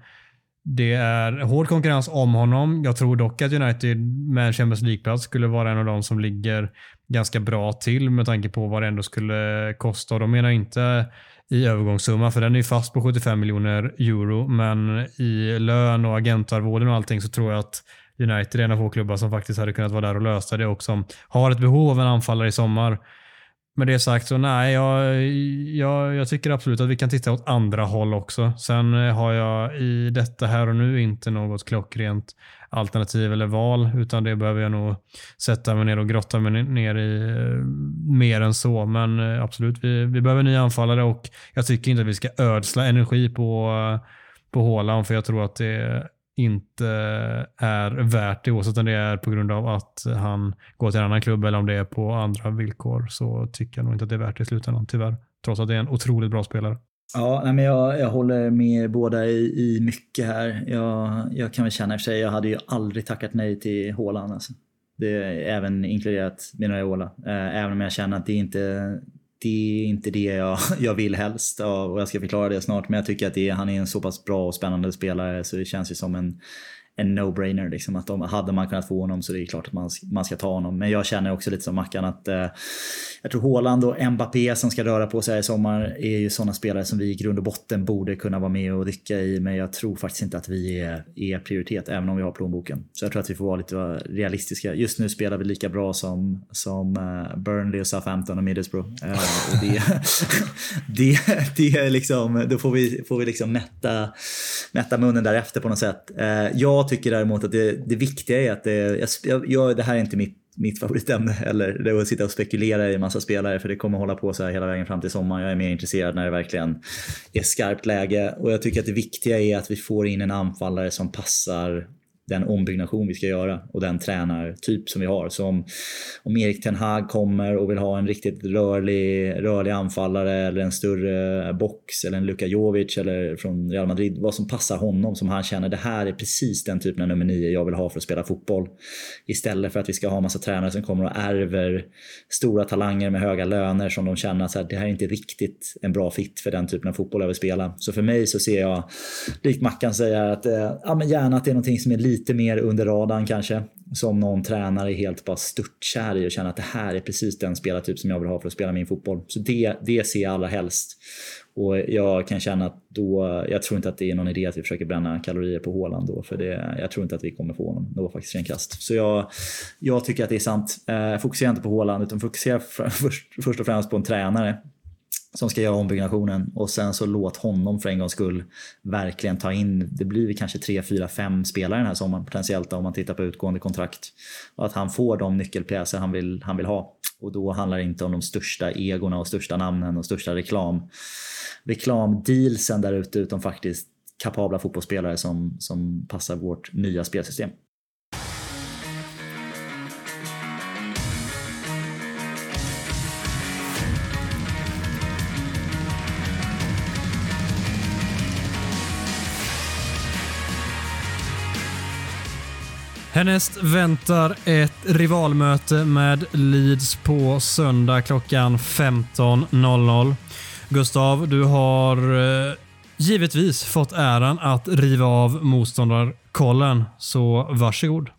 det är hård konkurrens om honom. Jag tror dock att United med en Champions League-plats skulle vara en av de som ligger ganska bra till med tanke på vad det ändå skulle kosta. Och de menar inte i övergångssumma, för den är ju fast på 75 miljoner euro. Men i lön och agentarvården och allting så tror jag att United är en av få klubbar som faktiskt hade kunnat vara där och lösa det och som har ett behov av en anfallare i sommar. Med det sagt så nej, jag, jag, jag, tycker absolut att vi kan titta åt andra håll också. Sen eh, har jag i detta här och nu inte något klockrent alternativ eller val, utan det behöver jag nog sätta mig ner och grotta mig ner i eh, mer än så. Men eh, absolut, vi, vi behöver nya anfallare och jag tycker inte att vi ska ödsla energi på, eh, på Håland, för jag tror att det inte är värt det oavsett om det är på grund av att han går till en annan klubb eller om det är på andra villkor så tycker jag nog inte att det är värt det i slutändan tyvärr. Trots att det är en otroligt bra spelare. Ja, men jag, jag håller med båda i, i mycket här. Jag, jag kan väl känna i och för sig, jag hade ju aldrig tackat nej till Haaland. Alltså. Det är även inkluderat Minaiola. Eh, även om jag känner att det inte det är inte det jag, *laughs* jag vill helst och jag ska förklara det snart. Men jag tycker att det, han är en så pass bra och spännande spelare så det känns ju som en, en no-brainer. Liksom, att om, hade man kunnat få honom så det är klart att man, man ska ta honom. Men jag känner också lite som Mackan att eh, jag tror Haaland och Mbappé som ska röra på sig här i sommar är ju sådana spelare som vi i grund och botten borde kunna vara med och rycka i. Men jag tror faktiskt inte att vi är, är prioritet, även om vi har plånboken. Så jag tror att vi får vara lite realistiska. Just nu spelar vi lika bra som, som eh, Burnley och Southampton och Middlesbrough. Eh, och det, *laughs* det, det är liksom, då får vi, får vi liksom mätta, mätta munnen därefter på något sätt. Eh, jag tycker däremot att det, det viktiga är att det, jag, jag, det här är inte mitt mitt favoritämne eller det är att sitta och spekulera i massa spelare för det kommer hålla på så här hela vägen fram till sommaren. Jag är mer intresserad när det verkligen är skarpt läge och jag tycker att det viktiga är att vi får in en anfallare som passar den ombyggnation vi ska göra och den tränartyp som vi har. Så om, om Erik Ten Hag kommer och vill ha en riktigt rörlig, rörlig anfallare eller en större box eller en Luka Jovic eller från Real Madrid. Vad som passar honom som han känner det här är precis den typen av nummer nio jag vill ha för att spela fotboll. Istället för att vi ska ha massa tränare som kommer och ärver stora talanger med höga löner som de känner att det här är inte riktigt en bra fit för den typen av fotboll jag vill spela. Så för mig så ser jag, likt Mackan säger, att eh, ja, men gärna att det är någonting som är lite mer under radarn kanske. Som någon tränare är helt bara störtkär i och känner att det här är precis den spelartyp som jag vill ha för att spela min fotboll. Så det, det ser jag allra helst. Och jag kan känna att då, jag tror inte att det är någon idé att vi försöker bränna kalorier på Håland då, för det, jag tror inte att vi kommer få honom. Det var faktiskt en kast. Så jag, jag tycker att det är sant. Eh, fokusera inte på Håland utan fokusera *laughs* först, först och främst på en tränare som ska göra ombyggnationen och sen så låt honom för en gångs skull verkligen ta in, det blir kanske 3, 4, 5 spelare den här sommaren potentiellt om man tittar på utgående kontrakt. Och att han får de nyckelpjäser han vill, han vill ha. Och då handlar det inte om de största egorna och största namnen och största reklam. reklamdealsen där ute utan faktiskt kapabla fotbollsspelare som, som passar vårt nya spelsystem. Härnäst väntar ett rivalmöte med Leeds på söndag klockan 15.00. Gustav, du har eh, givetvis fått äran att riva av motståndarkollen, så varsågod.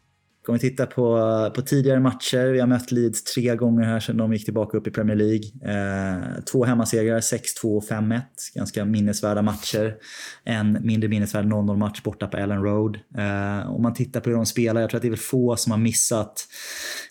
Om vi tittar på, på tidigare matcher, vi har mött Leeds tre gånger här sedan de gick tillbaka upp i Premier League. Eh, två hemmasegrar, 6-2 och 5-1. Ganska minnesvärda matcher. En mindre minnesvärd 0-0 match borta på Ellen Road. Eh, om man tittar på hur de spelar, jag tror att det är väl få som har missat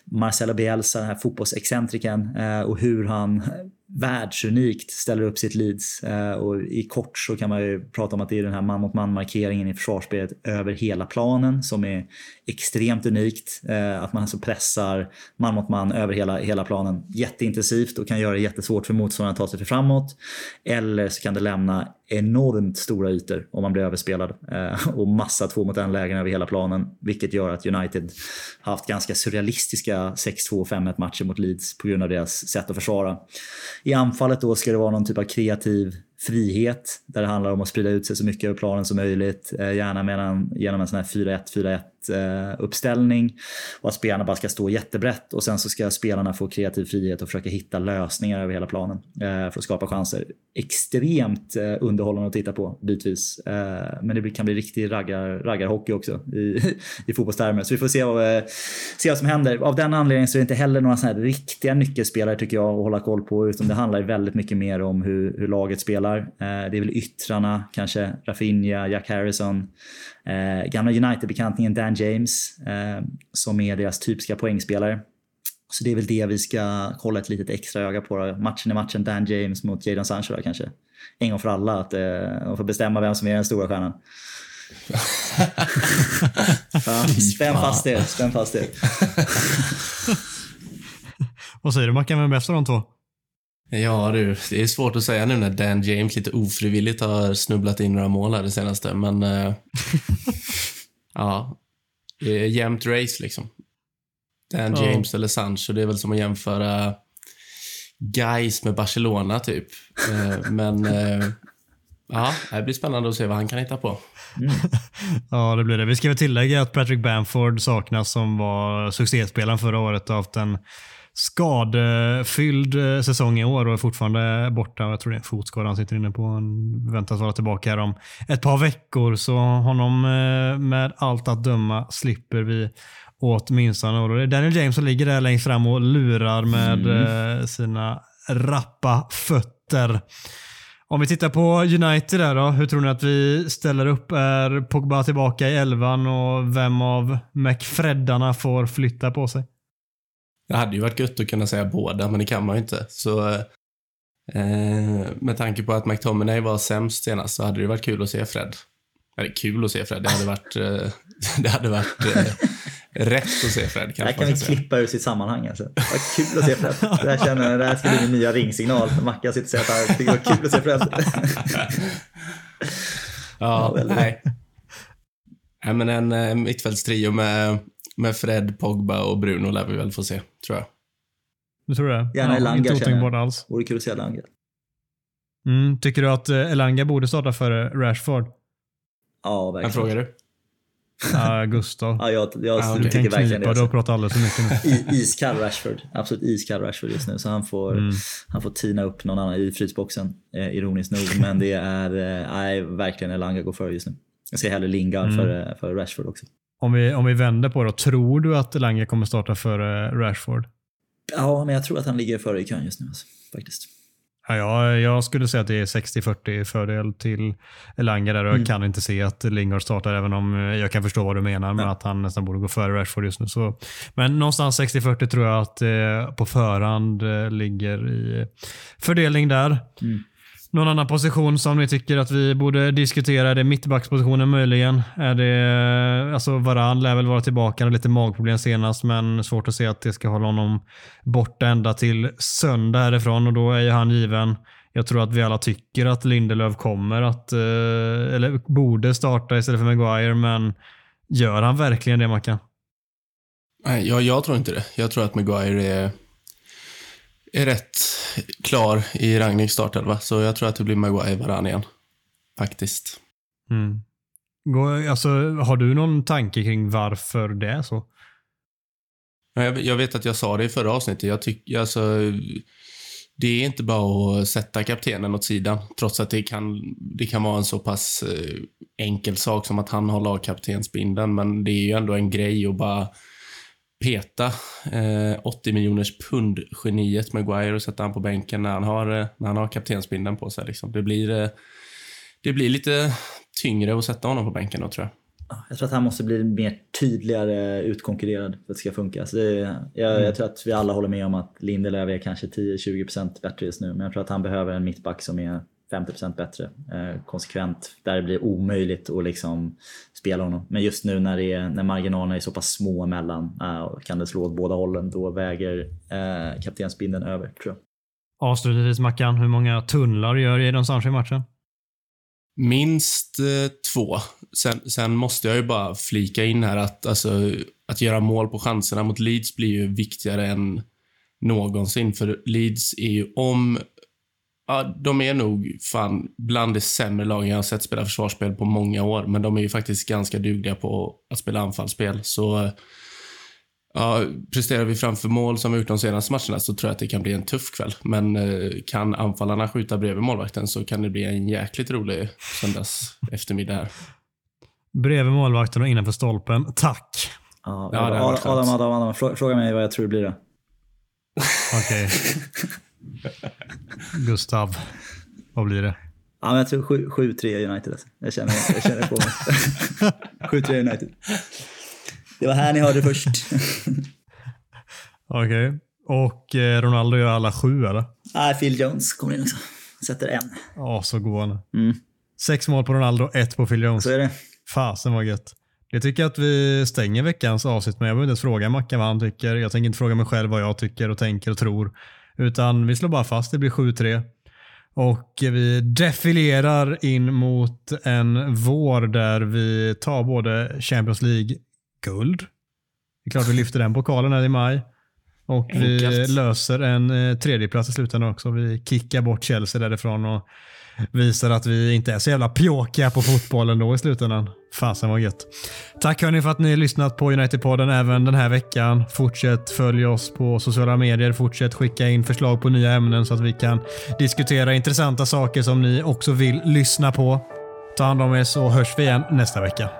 Marcelo Bielsa, den här fotbollsexcentrikern, eh, och hur han världsunikt ställer upp sitt Leeds. Eh, och I kort så kan man ju prata om att det är den här man mot man markeringen i försvarsspelet över hela planen som är extremt unikt. Eh, att man alltså pressar man mot man över hela, hela planen jätteintensivt och kan göra det jättesvårt för motståndaren att ta sig framåt. Eller så kan det lämna enormt stora ytor om man blir överspelad eh, och massa två mot en lägen över hela planen. Vilket gör att United har haft ganska surrealistiska 6-2 5-1 matcher mot Leeds på grund av deras sätt att försvara. I anfallet då ska det vara någon typ av kreativ frihet där det handlar om att sprida ut sig så mycket över planen som möjligt. Eh, gärna medan, genom en sån här 4-1-4-1 uppställning och att spelarna bara ska stå jättebrett och sen så ska spelarna få kreativ frihet och försöka hitta lösningar över hela planen eh, för att skapa chanser. Extremt eh, underhållande att titta på bitvis. Eh, men det kan bli riktig raggar, raggarhockey också i, *laughs* i fotbollstermer. Så vi får se vad, se vad som händer. Av den anledningen så är det inte heller några såna här riktiga nyckelspelare tycker jag att hålla koll på utan det handlar väldigt mycket mer om hur, hur laget spelar. Det är väl yttrarna, kanske Rafinha, Jack Harrison, Eh, gamla United-bekantingen Dan James eh, som är deras typiska poängspelare. Så det är väl det vi ska hålla ett litet extra öga på. Då. Matchen i matchen, Dan James mot Jadon Sancho då, kanske. En gång för alla, att eh, får bestämma vem som är den stora stjärnan. *laughs* ja, spänn fast er, spänn fast er. *laughs* Vad säger du Mackan, vem är bäst av de två? Ja du, det är svårt att säga nu när Dan James lite ofrivilligt har snubblat in några mål här det senaste, men... Eh, *laughs* ja. Det är jämnt race liksom. Dan Ja. James eller Sancho, det är väl som att jämföra guys med Barcelona typ. Eh, men... Eh, ja, det blir spännande att se vad han kan hitta på. *laughs* Ja, det blir det. Vi ska väl tillägga att Patrick Bamford saknas som var succéspelaren förra året och haft en skadefylld eh, säsong i år och är fortfarande borta. Jag tror det är en fotskada han sitter inne på. Han väntas vara tillbaka här om ett par veckor. Så honom eh, med allt att döma slipper vi åtminstone. Och det är Daniel James som ligger där längst fram och lurar med mm. sina rappa fötter. Om vi tittar på United där då. Hur tror ni att vi ställer upp? Är Pogba tillbaka i elvan och vem av McFreddarna får flytta på sig? Det hade ju varit gött att kunna säga båda, men det kan man ju inte. Så eh, med tanke på att McTominay var sämst senast så hade det varit kul att se Fred. Eller kul att se Fred. Det hade *laughs* varit, eh, det hade varit eh, rätt att se Fred. Det här kan vi klippa ur sitt sammanhang. Alltså. Vad kul att se Fred. Det här, känner, det här ska bli min nya ringsignal. Mackan sitter och säger att det var kul att se Fred. *laughs* ja, ja nej. nej. men en eh, mittfältstrio med, med Fred, Pogba och Bruno lär vi väl få se, tror jag. Du tror det? Gärna ja, Elanga inte känner jag. alls. Vore kul att se Elanga. Mm, tycker du att eh, Elanga borde starta före Rashford? Ja, verkligen. Vem frågar du? Ja, *laughs* Gustav. ja, jag, jag ja, okay. tycker verkligen det. Du har pratat alldeles för mycket nu. iskall Rashford. Absolut iskall Rashford just nu. Så han får, mm. han får tina upp någon annan i frysboxen. Eh, ironiskt nog. Men det är eh, nej, verkligen Elanga går före just nu. Jag ser hellre Lingard mm. för, för Rashford också. Om vi, om vi vänder på det, tror du att Elanga kommer starta före Rashford? Ja, men jag tror att han ligger före i kön just nu. Alltså, faktiskt. Ja, jag, jag skulle säga att det är 60-40 fördel till Elanga där och mm. jag kan inte se att Lingard startar även om jag kan förstå vad du menar med ja. att han nästan borde gå före Rashford just nu. Så, men någonstans 60-40 tror jag att eh, på förhand eh, ligger i fördelning där. Mm. Någon annan position som ni tycker att vi borde diskutera? Är det mittbackspositionen möjligen? Är det, alltså Varan lär väl vara tillbaka, han lite magproblem senast, men svårt att se att det ska hålla honom borta ända till söndag härifrån och då är ju han given. Jag tror att vi alla tycker att Lindelöf kommer att, eh, eller borde starta istället för Maguire, men gör han verkligen det Mackan? Nej, jag, jag tror inte det. Jag tror att Maguire är är rätt klar i Ragniks startelva, så jag tror att det blir Maguire varann igen. Faktiskt. Mm. Alltså, har du någon tanke kring varför det är så? Jag vet att jag sa det i förra avsnittet. Jag tycker, alltså, det är inte bara att sätta kaptenen åt sidan, trots att det kan, det kan vara en så pass eh, enkel sak som att han har lagkaptensbindeln, men det är ju ändå en grej att bara peta eh, 80 miljoners pund-geniet Maguire och sätta han på bänken när han har, eh, när han har kaptensbindeln på sig. Liksom. Det, blir, eh, det blir lite tyngre att sätta honom på bänken då, tror jag. Jag tror att han måste bli mer tydligare utkonkurrerad för att det ska funka. Så det, jag, mm. jag, tror att vi alla håller med om att Lindelöf är kanske 10-20% bättre just nu. Men jag tror att han behöver en mittback som är 50% bättre. Eh, konsekvent. Där det blir omöjligt att liksom spela honom. Men just nu när, det är, när marginalerna är så pass små emellan eh, kan det slå åt båda hållen. Då väger eh, kaptensbindeln över tror jag. Avslutningsvis Mackan, hur många tunnlar gör Jadon Sancho i matchen? Minst eh, två. Sen, sen, måste jag ju bara flika in här att alltså, att göra mål på chanserna mot Leeds blir ju viktigare än någonsin. För Leeds är ju om Ja, de är nog fan bland de sämre lagen jag har sett spela försvarsspel på många år. Men de är ju faktiskt ganska dugliga på att spela anfallsspel. Så ja, presterar vi framför mål som vi gjort de senaste matcherna så tror jag att det kan bli en tuff kväll. Men eh, kan anfallarna skjuta bredvid målvakten så kan det bli en jäkligt rolig söndags eftermiddag här. Bredvid målvakten och innanför stolpen. Tack! Ja, Adam, Adam, Adam, Adam, fråga mig vad jag tror det blir då. Okej. *laughs* *laughs* Gustav, vad blir det? Ja, men jag tror 7-3 United. Alltså. Jag, känner, jag känner på mig. *laughs* 7-3 United. Det var här ni hörde först. *laughs* Okej. Okay. Och eh, Ronaldo gör alla sju eller? Nej, Phil Jones kommer in också. Sätter en. Ja, så god han mm. Sex mål på Ronaldo, ett på Phil Jones. Så är det. Fasen vad gött. Det tycker jag att vi stänger veckans avsnitt med. Jag behöver inte ens fråga Mackan vad han tycker. Jag tänker inte fråga mig själv vad jag tycker och tänker och tror. Utan vi slår bara fast det blir 7-3. Och vi defilerar in mot en vår där vi tar både Champions League-guld. Det är klart vi lyfter den pokalen här i maj. Och Enkelt. vi löser en eh, tredjeplats i slutändan också. Vi kickar bort Chelsea därifrån och visar att vi inte är så jävla pjåkiga på fotbollen då i slutändan. Fasen vad gött. Tack hörni för att ni har lyssnat på United-podden även den här veckan. Fortsätt följa oss på sociala medier. Fortsätt skicka in förslag på nya ämnen så att vi kan diskutera intressanta saker som ni också vill lyssna på. Ta hand om er så hörs vi igen nästa vecka.